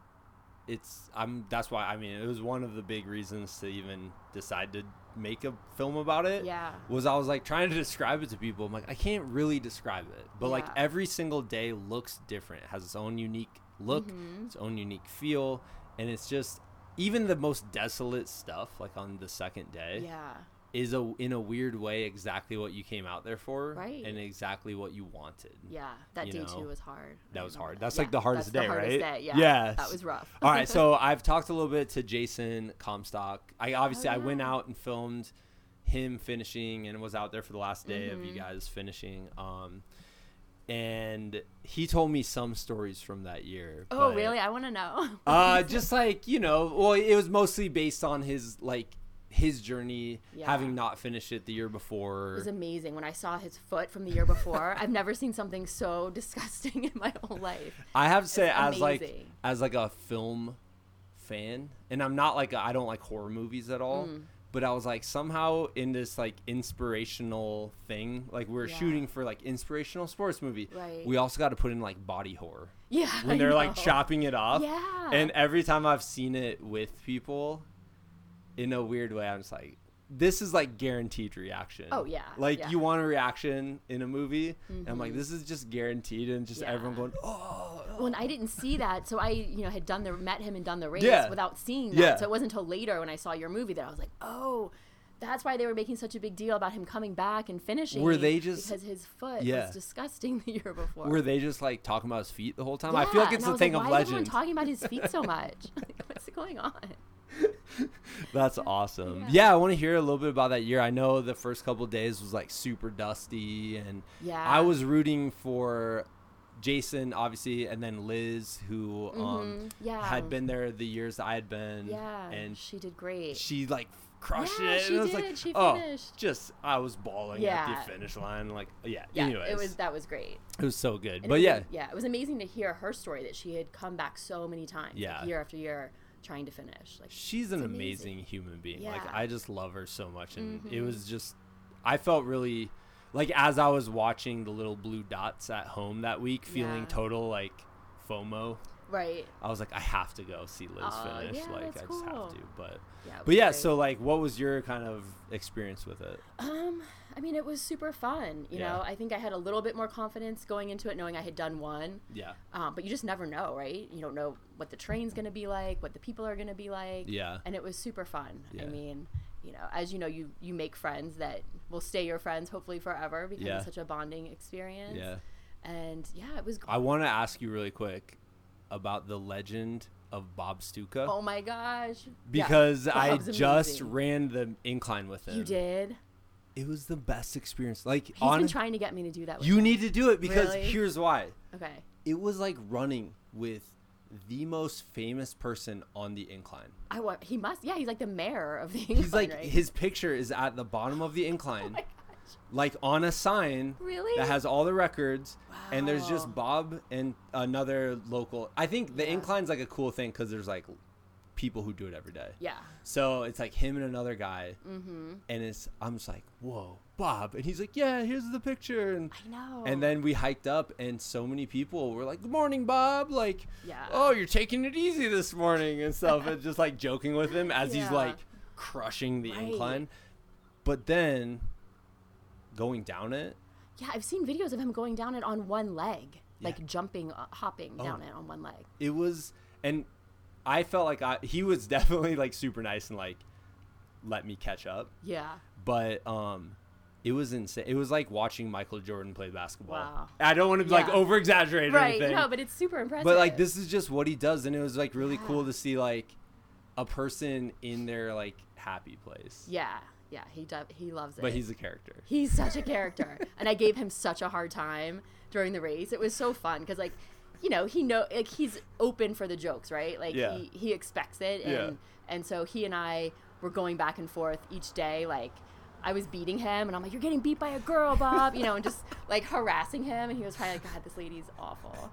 It's I'm. That's why I mean it was one of the big reasons to even decide to make a film about it. Yeah. Was I was like trying to describe it to people. I'm like I can't really describe it, but like every single day looks different. It has its own unique look, Mm-hmm. its own unique feel, and it's just even the most desolate stuff like on the second day Yeah. Is a in a weird way exactly what you came out there for Right. and exactly what you wanted. Yeah. That You day know, two was hard. That was hard. that. That's Yeah, like the hardest that's day, the hardest right? Day. Yeah. Yes. That was rough. All right, so <laughs> I've talked a little bit to Jason Comstock. I obviously I went Oh, out and filmed him finishing and was out there for the last day of Mm-hmm. you guys finishing. Um, and he told me some stories from that year. oh, but, really? I want to know. <laughs> Uh, just like you know, well, it was mostly based on his like his journey, Yeah. having not finished it the year before. It was amazing when I saw his foot from the year before. <laughs> I've never seen something so disgusting <laughs> in my whole life. I have to say, as like as like a film fan, and I'm not like I don't like horror movies at all. Mm. But I was like somehow in this like inspirational thing, like we are Yeah. shooting for like inspirational sports movie. Right. We also got to put in like body horror Yeah. <laughs> when they're like chopping it off. Yeah. And every time I've seen it with people, in a weird way, I'm just like, this is like guaranteed reaction. Oh, yeah, Like yeah. you want a reaction in a movie, and I'm like, Mhm. this is just guaranteed, and just Yeah. everyone going, oh. Well, and I didn't see that, so I, you know, had done the met him and done the race Yeah. without seeing that. Yeah. So it wasn't until later when I saw your movie that I was like, oh, that's why they were making such a big deal about him coming back and finishing. Were they just- because his foot Yeah. was disgusting <laughs> the year before? Were they just like talking about his feet the whole time? I feel like it's a was thing like, of why is everyone legend. talking about his feet so <laughs> much? <laughs> Like, What's going on? <laughs> That's awesome. Yeah. Yeah, I want to hear a little bit about that year. I know the first couple days was like super dusty, and Yeah. I was rooting for Jason, obviously, and then Liz, who um, Mhm, yeah. had been there the years I had been. Yeah, and she did great. she like crushed Yeah, it. she and I was did. like, She oh, finished. just I was bawling Yeah. at the finish line. Like, yeah. yeah, anyways, it was that was great. it was so good. And but was yeah, yeah, it was amazing to hear her story that she had come back so many times, like, Yeah. year after year, trying to finish. Like, she's an amazing. amazing. human being. Like I just love her so much, and it Mhm. was just I felt really like as I was watching the little blue dots at home that week, feeling Yeah. total like FOMO. right? I was like, I have to go see Liz Aw, finish. yeah, like I just cool. have to. But Yeah. but yeah, great. so like, what was your kind of experience with it? Um, I mean, it was super fun. You Yeah. know, I think I had a little bit more confidence going into it, knowing I had done one. Yeah, Um, but you just never know, right? You don't know what the train's gonna be like, what the people are gonna be like. yeah, And it was super fun. Yeah. I mean, you know, as you know, you you make friends that will stay your friends hopefully forever because Yeah. it's such a bonding experience. yeah. And yeah, it was. I want to ask you really quick about the legend of Bob Stuka oh my gosh. Yeah, because I just ran the incline with him. You did. It was the best experience. Like He's on been trying to get me to do that. With You him. need to do it because Really? here's why. Okay. It was like running with the most famous person on the incline. I want. He must. Yeah, he's like the mayor of the incline. He's like right? his picture is at the bottom of the incline, <laughs> Oh my gosh. like on a sign Really? that has all the records, wow. and there's just Bob and another local. I think the Yeah. incline's like a cool thing because there's like people who do it every day. Yeah. So it's like him and another guy, Mm-hmm. and it's I'm just like, whoa, Bob, and he's like, yeah, here's the picture, and I know. And then we hiked up, and so many people were like, "Good morning, Bob!" Like, Yeah. "Oh, you're taking it easy this morning," and stuff, and just like joking with him as he's like crushing the Right. incline. But then going down it, Yeah, I've seen videos of him going down it on one leg, like jumping, uh, hopping Oh. down it on one leg. it was, and I felt like I he was <laughs> definitely like super nice and like let me catch up, Yeah. but um. It was insane. It was like watching Michael Jordan play basketball. Wow. I don't want to like Yeah. over exaggerate or Right. anything. No, but it's super impressive. but like this is just what he does and it was like really cool to see like a person in their like happy place Yeah. Yeah. He does. He loves it. but he's a character He's such a <laughs> character, and I gave him such a hard time during the race. It was so fun because, like, you know, he know like he's open for the jokes, right? Like Yeah. he he expects it, and Yeah. and so he and I were going back and forth each day, like. I was beating him, and I'm like, "You're getting beat by a girl, Bob," you know, and just <laughs> like harassing him, and he was probably like, "God, this lady's awful,"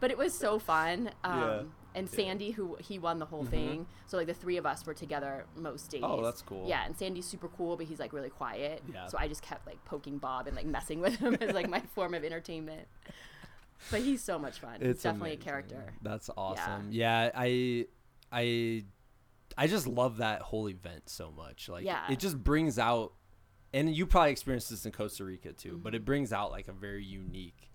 but it was so fun. Um, Yeah. And. Sandy, who he won the whole Mhm. thing, so like the three of us were together most days. Oh, that's cool. Yeah, and Sandy's super cool, but he's like really quiet. Yeah. So I just kept like poking Bob and like messing with him <laughs> as like my form of entertainment. But he's so much fun. he's definitely amazing. a character. that's awesome yeah. i i i just love that whole event so much like Yeah. it just brings out and you probably experienced this in costa rica too but Mm-hmm. it brings out like a very unique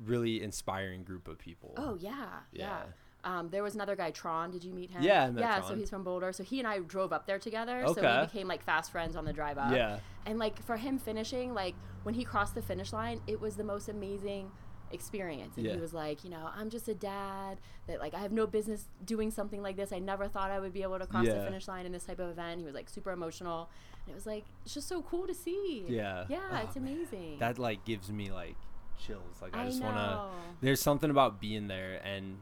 really inspiring group of people Oh yeah, yeah. Yeah. Um, there was another guy, Tron. Did you meet him? Yeah, yeah. So he's from Boulder. So he and I drove up there together. Okay. So we became like fast friends on the drive up. yeah And like for him finishing, like when he crossed the finish line, it was the most amazing experience. And Yeah. he was like, you know, I'm just a dad that like I have no business doing something like this. I never thought I would be able to cross the finish line in this type of event. He was like super emotional. And it was like it's just so cool to see. Yeah. Yeah, Oh, it's man. amazing. that like gives me like chills like i, I just want to there's something about being there and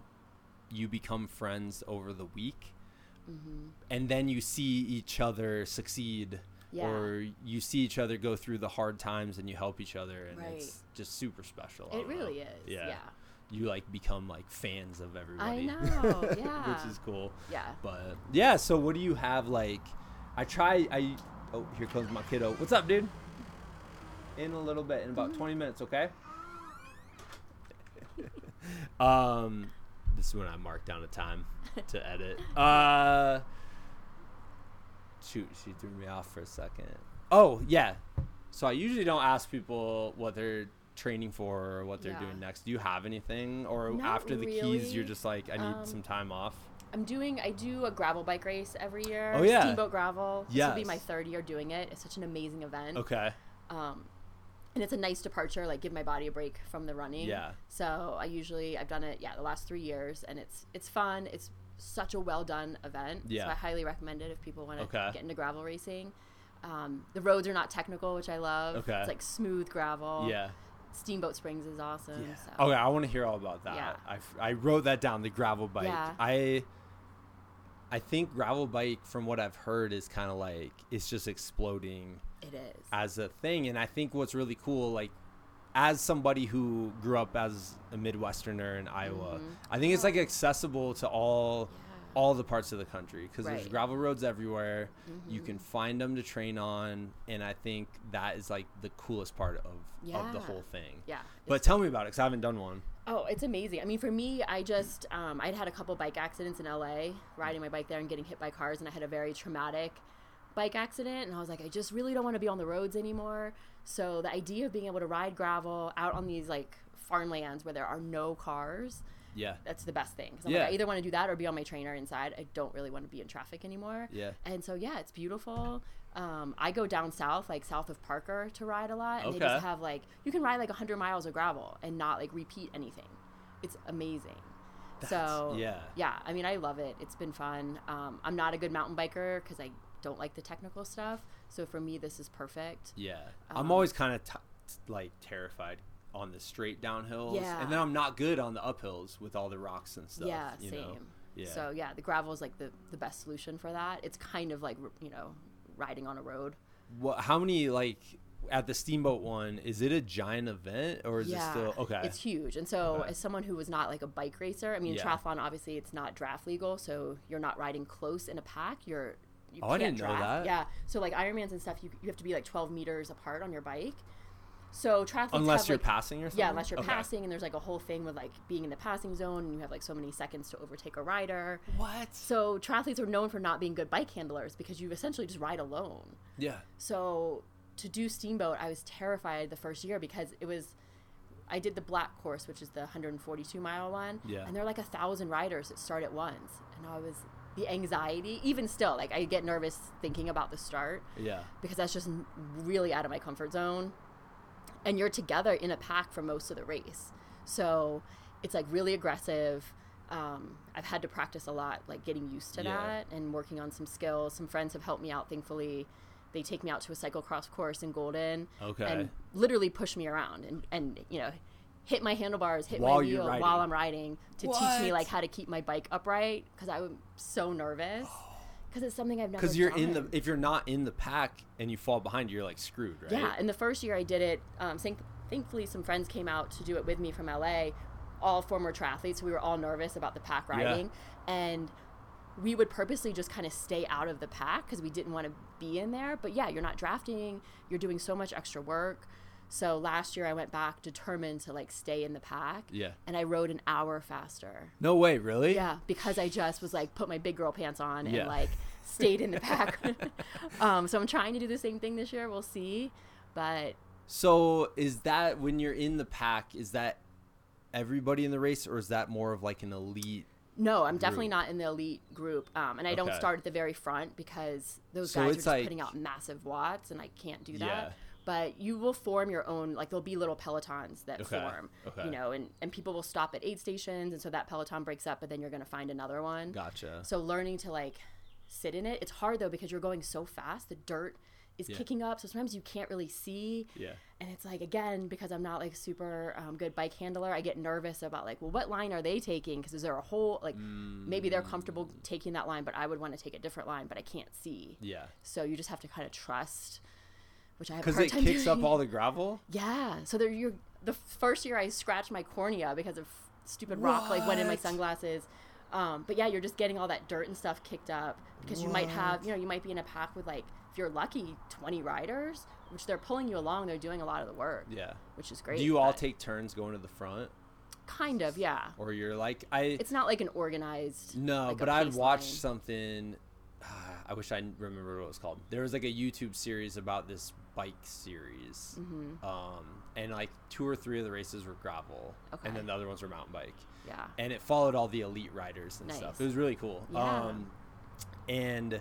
you become friends over the week Mhm. and then you see each other succeed Yeah. or you see each other go through the hard times and you help each other and Right. it's just super special I It don't know. really is. yeah. Yeah. you like become like fans of everybody I know. <laughs> Yeah. Which is cool Yeah. but yeah so what do you have like i try i oh here comes my kiddo what's up dude in a little bit in about 20 minutes okay <laughs> um this is when i mark down a time to edit uh shoot she threw me off for a second oh yeah so i usually don't ask people what they're training for or what they're Yeah. doing next do you have anything or Not after the keys you're just like i need Um, some time off I'm doing. I do a gravel bike race every year. Oh, yeah. Steamboat Gravel. This will be my third year doing it. It's such an amazing event. Okay. Um, and it's a nice departure. Like give my body a break from the running. Yeah. So I usually I've done it. Yeah, the last three years, and it's it's fun. It's such a well done event. Yeah. So I highly recommend it if people want to Okay. get into gravel racing. Um, the roads are not technical, which I love. Okay. It's like smooth gravel. Yeah. Steamboat Springs is awesome. Yeah. So. Okay, I want to hear all about that. Yeah. I, I wrote that down. The gravel bike. Yeah. I I think gravel bike, from what I've heard, is kind of like it's just exploding It is. as a thing. And I think what's really cool, like as somebody who grew up as a Midwesterner in Iowa, Mhm. I think it's like accessible to all Yeah. all the parts of the country because there's gravel roads everywhere. You Mhm. can find them to train on, and I think that is like the coolest part of of the whole thing. Yeah. But tell me about it because I haven't done one. Oh, it's amazing. I mean, for me, I just um, I'd had a couple bike accidents in LA, riding my bike there and getting hit by cars, and I had a very traumatic bike accident, and I was like, I just really don't want to be on the roads anymore. So the idea of being able to ride gravel out on these like farmlands where there are no cars, Yeah. that's the best thing. Yeah. like, I either want to do that or be on my trainer inside. I don't really want to be in traffic anymore. Yeah. And so yeah, it's beautiful. Um, I go down south, like south of Parker, to ride a lot, and they just have like you can ride like 100 miles of gravel and not like repeat anything. It's amazing. so yeah. yeah, I mean, I love it. It's been fun. Um, I'm not a good mountain biker because I don't like the technical stuff. So for me, this is perfect. Yeah. I'm Um, always kind of t- like terrified on the straight downhills. Yeah. And then I'm not good on the uphills with all the rocks and stuff. yeah, you same. Know? Yeah. So yeah, the gravel is like the the best solution for that. It's kind of like you know riding on a road. what, how many, like, at the Steamboat one, is it a giant event or is it still. Okay. It's huge. And so, Okay. as someone who was not like a bike racer, I mean, Yeah. triathlon obviously it's not draft legal, so you're not riding close in a pack. You're you Oh, I can't didn't know that. Yeah. So like Ironmans and stuff, you, you have to be like 12 meters apart on your bike. So triathletes Unless have, you're like, passing or something? yeah, unless you're Okay. passing, and there's like a whole thing with like being in the passing zone, and you have like so many seconds to overtake a rider. What? So triathletes are known for not being good bike handlers because you essentially just ride alone. Yeah. So to do steamboat, I was terrified the first year because it was. I did the black course, which is the 142 mile one, Yeah. and there are like a thousand riders that start at once, and I was the anxiety. Even still, like I get nervous thinking about the start Yeah. because that's just really out of my comfort zone. And you're together in a pack for most of the race, so it's like really aggressive. Um, I've had to practice a lot, like getting used to Yeah. that and working on some skills. Some friends have helped me out, thankfully. They take me out to a cyclocross course in Golden Okay. and literally push me around and, and you know hit my handlebars, hit While my wheel while I'm riding to teach me like how to keep my bike upright because I'm so nervous <sighs> because it's something I've never Because you're in the. If you're not in the pack and you fall behind, you're like screwed, right? Yeah, and the first year I did it, um, thank- thankfully some friends came out to do it with me from LA, all former triathletes. So we were all nervous about the pack Yeah. riding, and we would purposely just kind of stay out of the pack because we didn't want to be in there. But yeah, you're not drafting. You're doing so much extra work. So last year I went back determined to like stay in the pack. Yeah. And I rode an hour faster. No way, really? Yeah, because I just was like put my big girl pants on and like stayed in the pack. <laughs> um, so I'm trying to do the same thing this year. We'll see, but So is that when you're in the pack? Is that everybody in the race, or is that more of like an elite? no, I'm definitely not in the elite group. Um, and I don't start at the very front because those So guys are just like- putting out massive watts, and I can't do that. Yeah. But you will form your own. Like there'll be little pelotons that Okay, form. okay. You know, and and people will stop at aid stations, and so that peloton breaks up, but then you're gonna find another one. Gotcha. So learning to like sit in it, it's hard though because you're going so fast. The dirt is Yeah. kicking up, so sometimes you can't really see. Yeah. And it's like again because I'm not like super um, good bike handler, I get nervous about like, well, what line are they taking? Because is there a whole like maybe they're comfortable taking that line, but I would want to take a different line, but I can't see. Yeah. So you just have to kind of trust, which I have Because it kicks up all the gravel. Yeah. So there, you're the first year I scratched my cornea because of stupid rock like went in my sunglasses. Um, but yeah, you're just getting all that dirt and stuff kicked up because you might have, you know, you might be in a pack with like, if you're lucky, 20 riders, which they're pulling you along. They're doing a lot of the work, Yeah. which is great. Do you all take turns going to the front, kind of, yeah. or you're like I? It's not like an organized. No, like but I've watched something. <sighs> I wish I remember what it was called. There was like a YouTube series about this bike series, Mm-hmm. um, and like two or three of the races were gravel, Okay. and then the other ones were mountain bike, Yeah. and it followed all the elite riders and Nice. stuff. It was really cool. Yeah. Um, and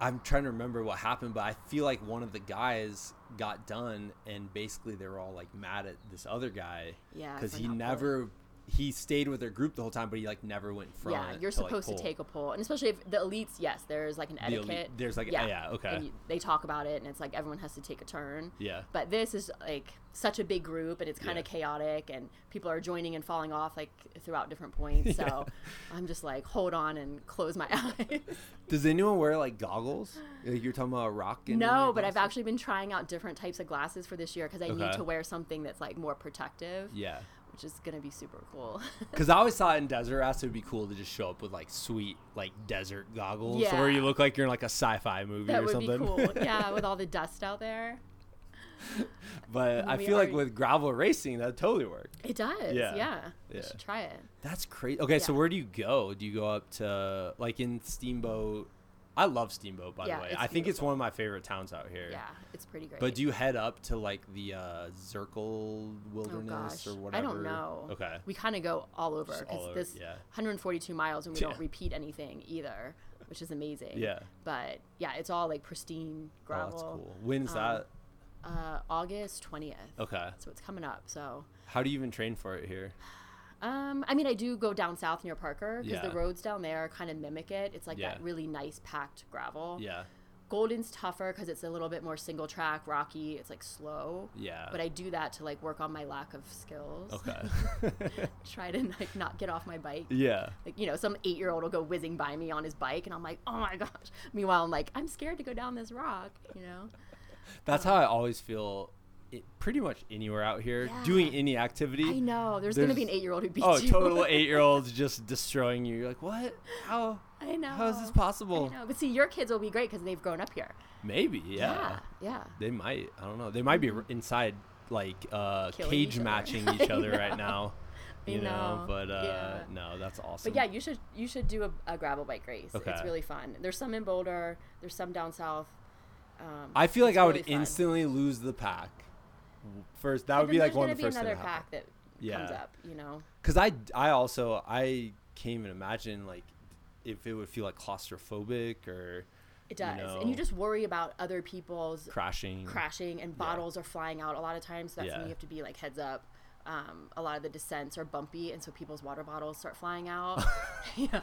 I'm trying to remember what happened, but I feel like one of the guys got done, and basically they were all like mad at this other guy Yeah. because he never he stayed with their group the whole time, but he like never went front. yeah, you're to, supposed pull. to take a poll, and especially if the elites, yes, there's like an The elite- etiquette. There's like yeah, yeah okay, And you, they talk about it, and it's like everyone has to take a turn. yeah. But this is like such a big group, and it's kind Yeah. of chaotic, and people are joining and falling off like throughout different points. <laughs> Yeah. So I'm just like, hold on and close my <laughs> eyes. Does anyone wear like goggles? Like you're talking about rock? and no, but I've actually been trying out different types of glasses for this year because I Okay. need to wear something that's like more protective, Yeah, which is gonna be super cool. <laughs> because I always thought in Desert Rats it would be cool to just show up with like sweet like desert goggles, Yeah. where you look like you're in like a sci-fi movie that or would something. be cool. <laughs> yeah, with all the dust out there. <laughs> but I feel like with gravel racing that totally work. It does. Yeah. Yeah. Yeah. Should try it. That's crazy. Okay, so where do you go? Do you go up to like in Steamboat? I love Steamboat by Yeah, the way. I think it's one of my favorite towns out here. Yeah, it's pretty great. But do you head up to like the uh, Zirkel Oh Wilderness gosh, or whatever? I don't know. Okay. We kind of go all over because this yeah. 142 miles and we Yeah. don't repeat anything either, which is amazing. Yeah. But yeah, it's all like pristine Oh, gravel. that's cool. When's Um, that? Uh, August 20th. Okay. So it's coming up. So, How do you even train for it here? Um, I mean, I do go down south near Parker because Yeah. the roads down there kind of mimic it. It's like Yeah. that really nice packed gravel. Yeah. Golden's tougher because it's a little bit more single track, rocky. It's like slow. Yeah. But I do that to like work on my lack of skills. Okay. <laughs> <laughs> Try to like not get off my bike. yeah. Like, you know, some eight year old will go whizzing by me on his bike and I'm like, oh my gosh. Meanwhile, I'm like, I'm scared to go down this rock, you know? That's how I always feel. It, pretty much anywhere out here, doing any activity. I know. There's, going to be an eight year old who beats Oh, you. total <laughs> eight year olds just destroying you. You're like, what? How? I know. How is this I possible? know. But see, your kids will be great because they've grown up here. Maybe, yeah. Yeah. yeah. They might. I don't know. They might be r inside, like uh, Killing cage each matching <laughs> each other right now. You know, know. but uh, Yeah. no, that's awesome. But yeah, you should you should do a, a gravel bike race. Okay. It's really fun. There's some in Boulder. There's some down south. Um, I feel like I would really instantly lose the pack. First, that But would be like one of the first things another pack that Yeah. comes up. You know. Because I, I also, I can't even imagine like if it would feel like claustrophobic or It You does, and you just worry about other people's crashing. crashing and bottles are flying out a lot of times. So that's when you have to be like heads up. Um, a lot of the descents are bumpy, and so people's water bottles start flying out. <laughs> <laughs> yeah,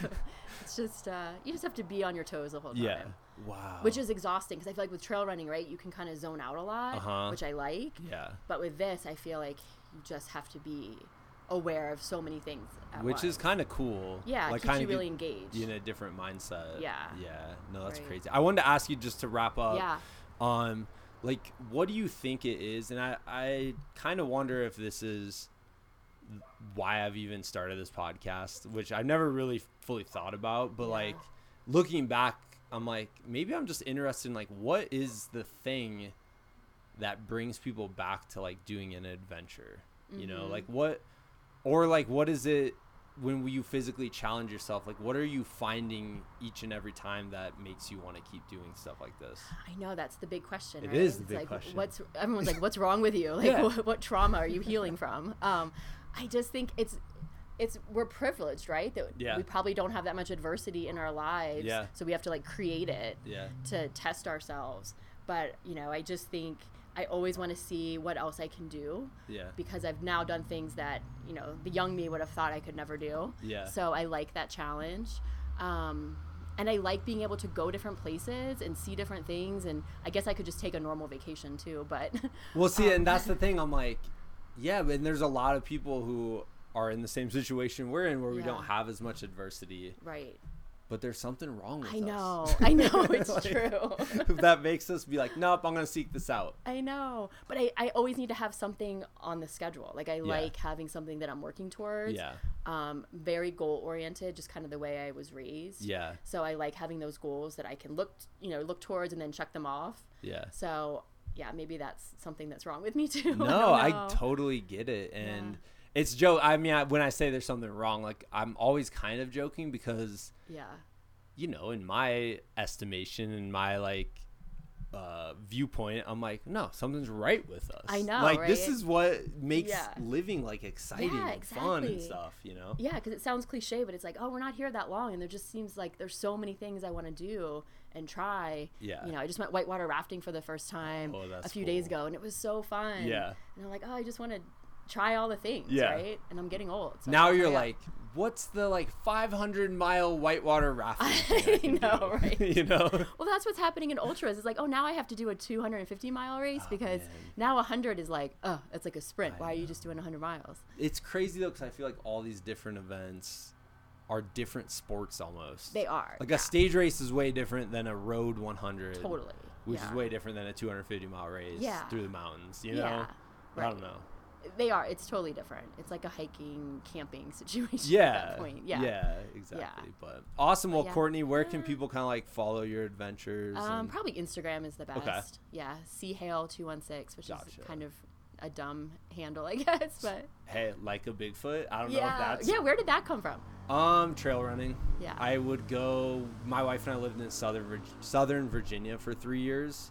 So <laughs> it's just uh, you just have to be on your toes the whole time. Yeah. Wow. Which is exhausting because I feel like with trail running, right, you can kind of zone out a lot, Uh-huh. which I like. yeah. But with this, I feel like you just have to be aware of so many things. Which is kind of cool. yeah, like keeps kind you of really engaged. in a different mindset. Yeah. Yeah. No, that's Right. crazy. I wanted to ask you just to wrap up. yeah, um like what do you think it is and i i kind of wonder if this is why i've even started this podcast which i've never really fully thought about but Yeah. like looking back i'm like maybe i'm just interested in like what is the thing that brings people back to like doing an adventure you know Mhm. like what or like what is it when you physically challenge yourself like what are you finding each and every time that makes you want to keep doing stuff like this I know that's the big question. It right? is the It's big like, question. What's everyone's like? What's wrong with you? <laughs> Like, Yeah. what, what trauma are you healing <laughs> from? Um, I just think it's it's we're privileged, right? That Yeah. we probably don't have that much adversity in our lives. Yeah. So we have to like create it yeah to test ourselves. But you know, I just think I always want to see what else I can do yeah because I've now done things that you know the young me would have thought I could never do. Yeah. So I like that challenge. Um, and I like being able to go different places and see different things. And I guess I could just take a normal vacation too. But <laughs> Well, see, Um, and that's the thing. I'm <laughs> like, yeah, but there's a lot of people who are in the same situation we're in, where we Yeah. don't have as much adversity, right, but there's something wrong with us. I us. know, I know <laughs> it's Like, true. <laughs> that makes us be like, nope, I'm gonna seek this out. I know, but I, I always need to have something on the schedule. Like I like having something that I'm working towards. Yeah, Um, very goal oriented, just kind of the way I was raised. yeah, So I like having those goals that I can look, you know, look towards and then check them off. yeah. So yeah, maybe that's something that's wrong with me too. <laughs> No, don't I, totally get it, and it's joke. I mean, I, when I say there's something wrong, like I'm always kind of joking because yeah, you know, in my estimation, in my like uh, viewpoint, I'm like, no, something's right with us. I know, Like this is what makes Yeah. living like exciting Yeah, and fun and stuff. You know. Yeah, because it sounds cliche, but it's like, oh, we're not here that long, and there just seems like there's so many things I want to do and try. Yeah. You know, I just went whitewater rafting for the first time Oh, a few days ago, and it was so fun. Yeah. And I'm like, oh, I just want to try all the things, Yeah. right? And I'm getting old. so Now you're oh, yeah. like, what's the like 500 mile whitewater rafting? <laughs> I know, do? <laughs> right? <laughs> you know. Well, that's what's happening in ultras. It's like, oh, now I have to do a 250 mile race oh, because Oh, man. now 100 is like, oh, it's like a sprint. Why are you just doing 100 miles? It's crazy though, because I feel like all these different events are different sports almost. They are. Like yeah, a stage race is way different than a road 100. totally. Which yeah. is way different than a 250 mile race Yeah. through the mountains. You know. Yeah, I don't know. They are. It's totally different. It's like a hiking, camping <laughs> situation Yeah. at that point. Yeah. Yeah. Exactly. But awesome. Well, yeah. Cortney, where can people kind of like follow your adventures? Um, and- probably Instagram is the best. Okay. Yeah, C Hale two one six, which Gotcha. is kind of a dumb handle, I <laughs> guess. But hey, like a Bigfoot. I don't know if that's yeah. Where did that come from? Um, trail running. Yeah. I would go. My wife and I lived in southern Southern Virginia for three years,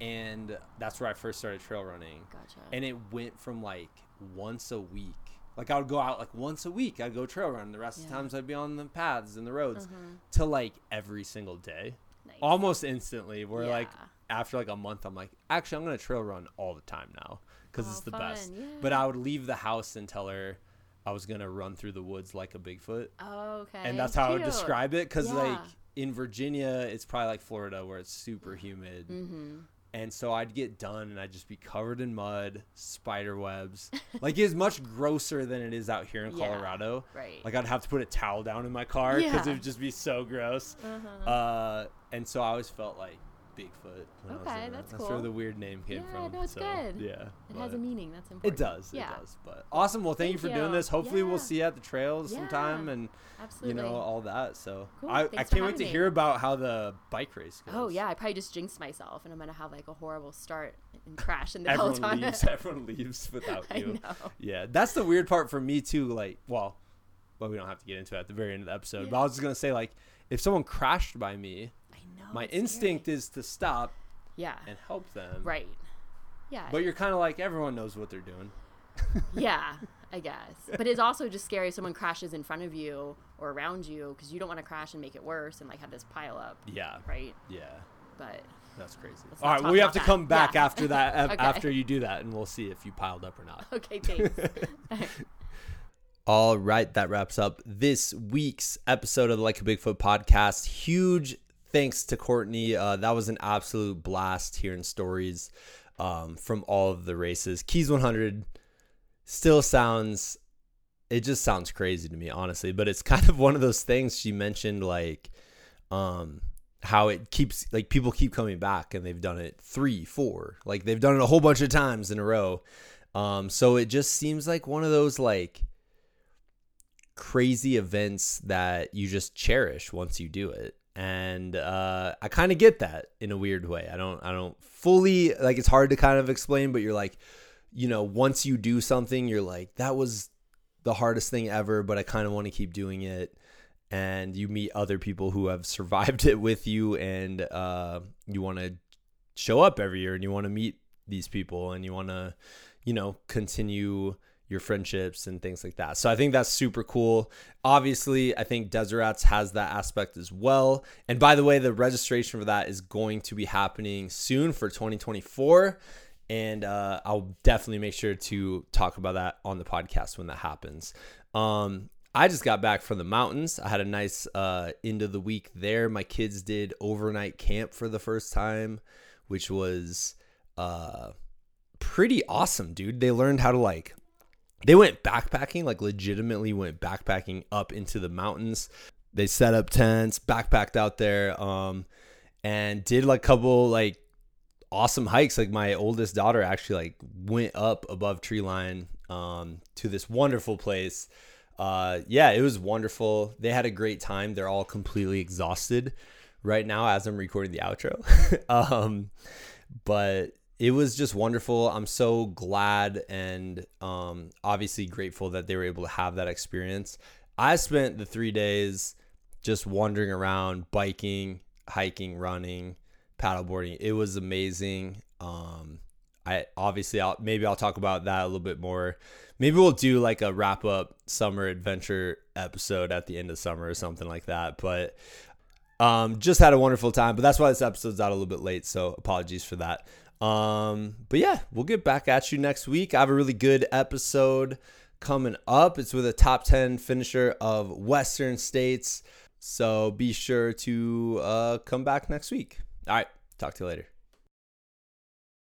and that's where I first started trail running. gotcha. And it went from like once a week. Like I would go out like once a week. I'd go trail run. The rest of the Yeah. times I'd be on the paths and the roads. Mhm. To like every single day, nice. almost instantly. Where like Yeah. after like a month, I'm like, actually, I'm gonna trail run all the time now because Oh, it's the fun, best. yeah. But I would leave the house and tell her I was gonna run through the woods like a Bigfoot okay. and that's how I would describe it because like in Virginia it's probably like Florida where it's super humid Mhm. And so I'd get done and I'd just be covered in mud spider webs <laughs> like it's much grosser than it is out here in Yeah. Colorado Right. like I'd have to put a towel down in my car because Yeah. it would just be so gross uh-huh. uh, and so I always felt like Bigfoot when I was Okay, doing that's where the weird name came Yeah, from no, it's so, good. yeah it has a meaning. That's important. it does Yeah. it does but awesome well thank, you Thank for doing this hopefully we'll see you at the trails sometime and Absolutely. you know all that. So Cool. I, I can't wait to me. hear about how the bike race goes. Oh yeah, I probably just jinxed myself, and I'm gonna have like a horrible start and crash in the everyone Peloton. leaves. <laughs> Everyone leaves without <laughs> I you. know. Yeah, that's the weird part for me too. Like, well, well, we don't have to get into it at the very end of the episode. But I was just gonna say, like, if someone crashed by me. My it's scary. instinct is to stop Yeah. and help them. Right. Yeah. But you're kind of like everyone knows what they're doing. <laughs> yeah, I <laughs> guess. But it's also just scary if someone crashes in front of you or around you because you don't want to crash and make it worse and like have this pile up, Yeah. right? Yeah. But That's crazy. Let's All not right, talk we have to that. come back Yeah. after that. <laughs> Okay. After you do that, and we'll see if you piled up or not. okay, thanks. All right, that wraps up this week's episode of the Like a Bigfoot podcast. Huge thanks to Cortney. Uh, that was an absolute blast hearing stories um, from all of the races. Keys 100 still sounds, it just sounds crazy to me, honestly. But it's <laughs> kind of one of those things she mentioned, like um, how it keeps, like people keep coming back and they've done it three, four, like they've done it a whole bunch of times in a row. Um, so it just seems like one of those, like, crazy events that you just cherish once you do it and uh, i kind of get that in a weird way. I don't i don't fully like it's hard to kind of explain but you're like you know once you do something you're like that was the hardest thing ever but i kind of want to keep doing it. And you meet other people who have <laughs> survived it with you and uh, you want to show up every year and you want to meet these people and you want to you know continue your friendships and things like that. So I think that's super cool. Obviously, I think Desert Rats has that aspect as well. And by the way, the registration for that is going to be happening soon for 2024. And uh, I'll definitely make sure to talk about that on the podcast when that happens. Um, I just got back from the mountains. I had a nice uh, end of the week there. My kids did overnight camp for the first time, which was uh, pretty awesome, dude. They learned how to like they went backpacking, like legitimately went backpacking up into the mountains. They set up tents, backpacked out there, um, and did like a couple like awesome hikes. Like my oldest daughter actually like went up above tree line um, to this wonderful place. Uh, yeah, it was wonderful. They had a great time. They're all completely exhausted right now as I'm recording the outro. <laughs> um, but it was just wonderful. I'm so glad and um, obviously grateful that they were able to have that experience. I spent the three days just wandering around, biking, hiking, running, paddleboarding. It was amazing. Um, I obviously I'll maybe I'll talk about that a little bit more. Maybe we'll do like a wrap up summer adventure episode at the end of summer or something like that. But um, just had a wonderful time. But that's why this episode's out a little bit late. So apologies for that. Um, but yeah, we'll get back at you next week. I have a really good episode coming up. It's with a top 10 finisher of Western States. So be sure to uh, come back next week. All right. Talk to you later.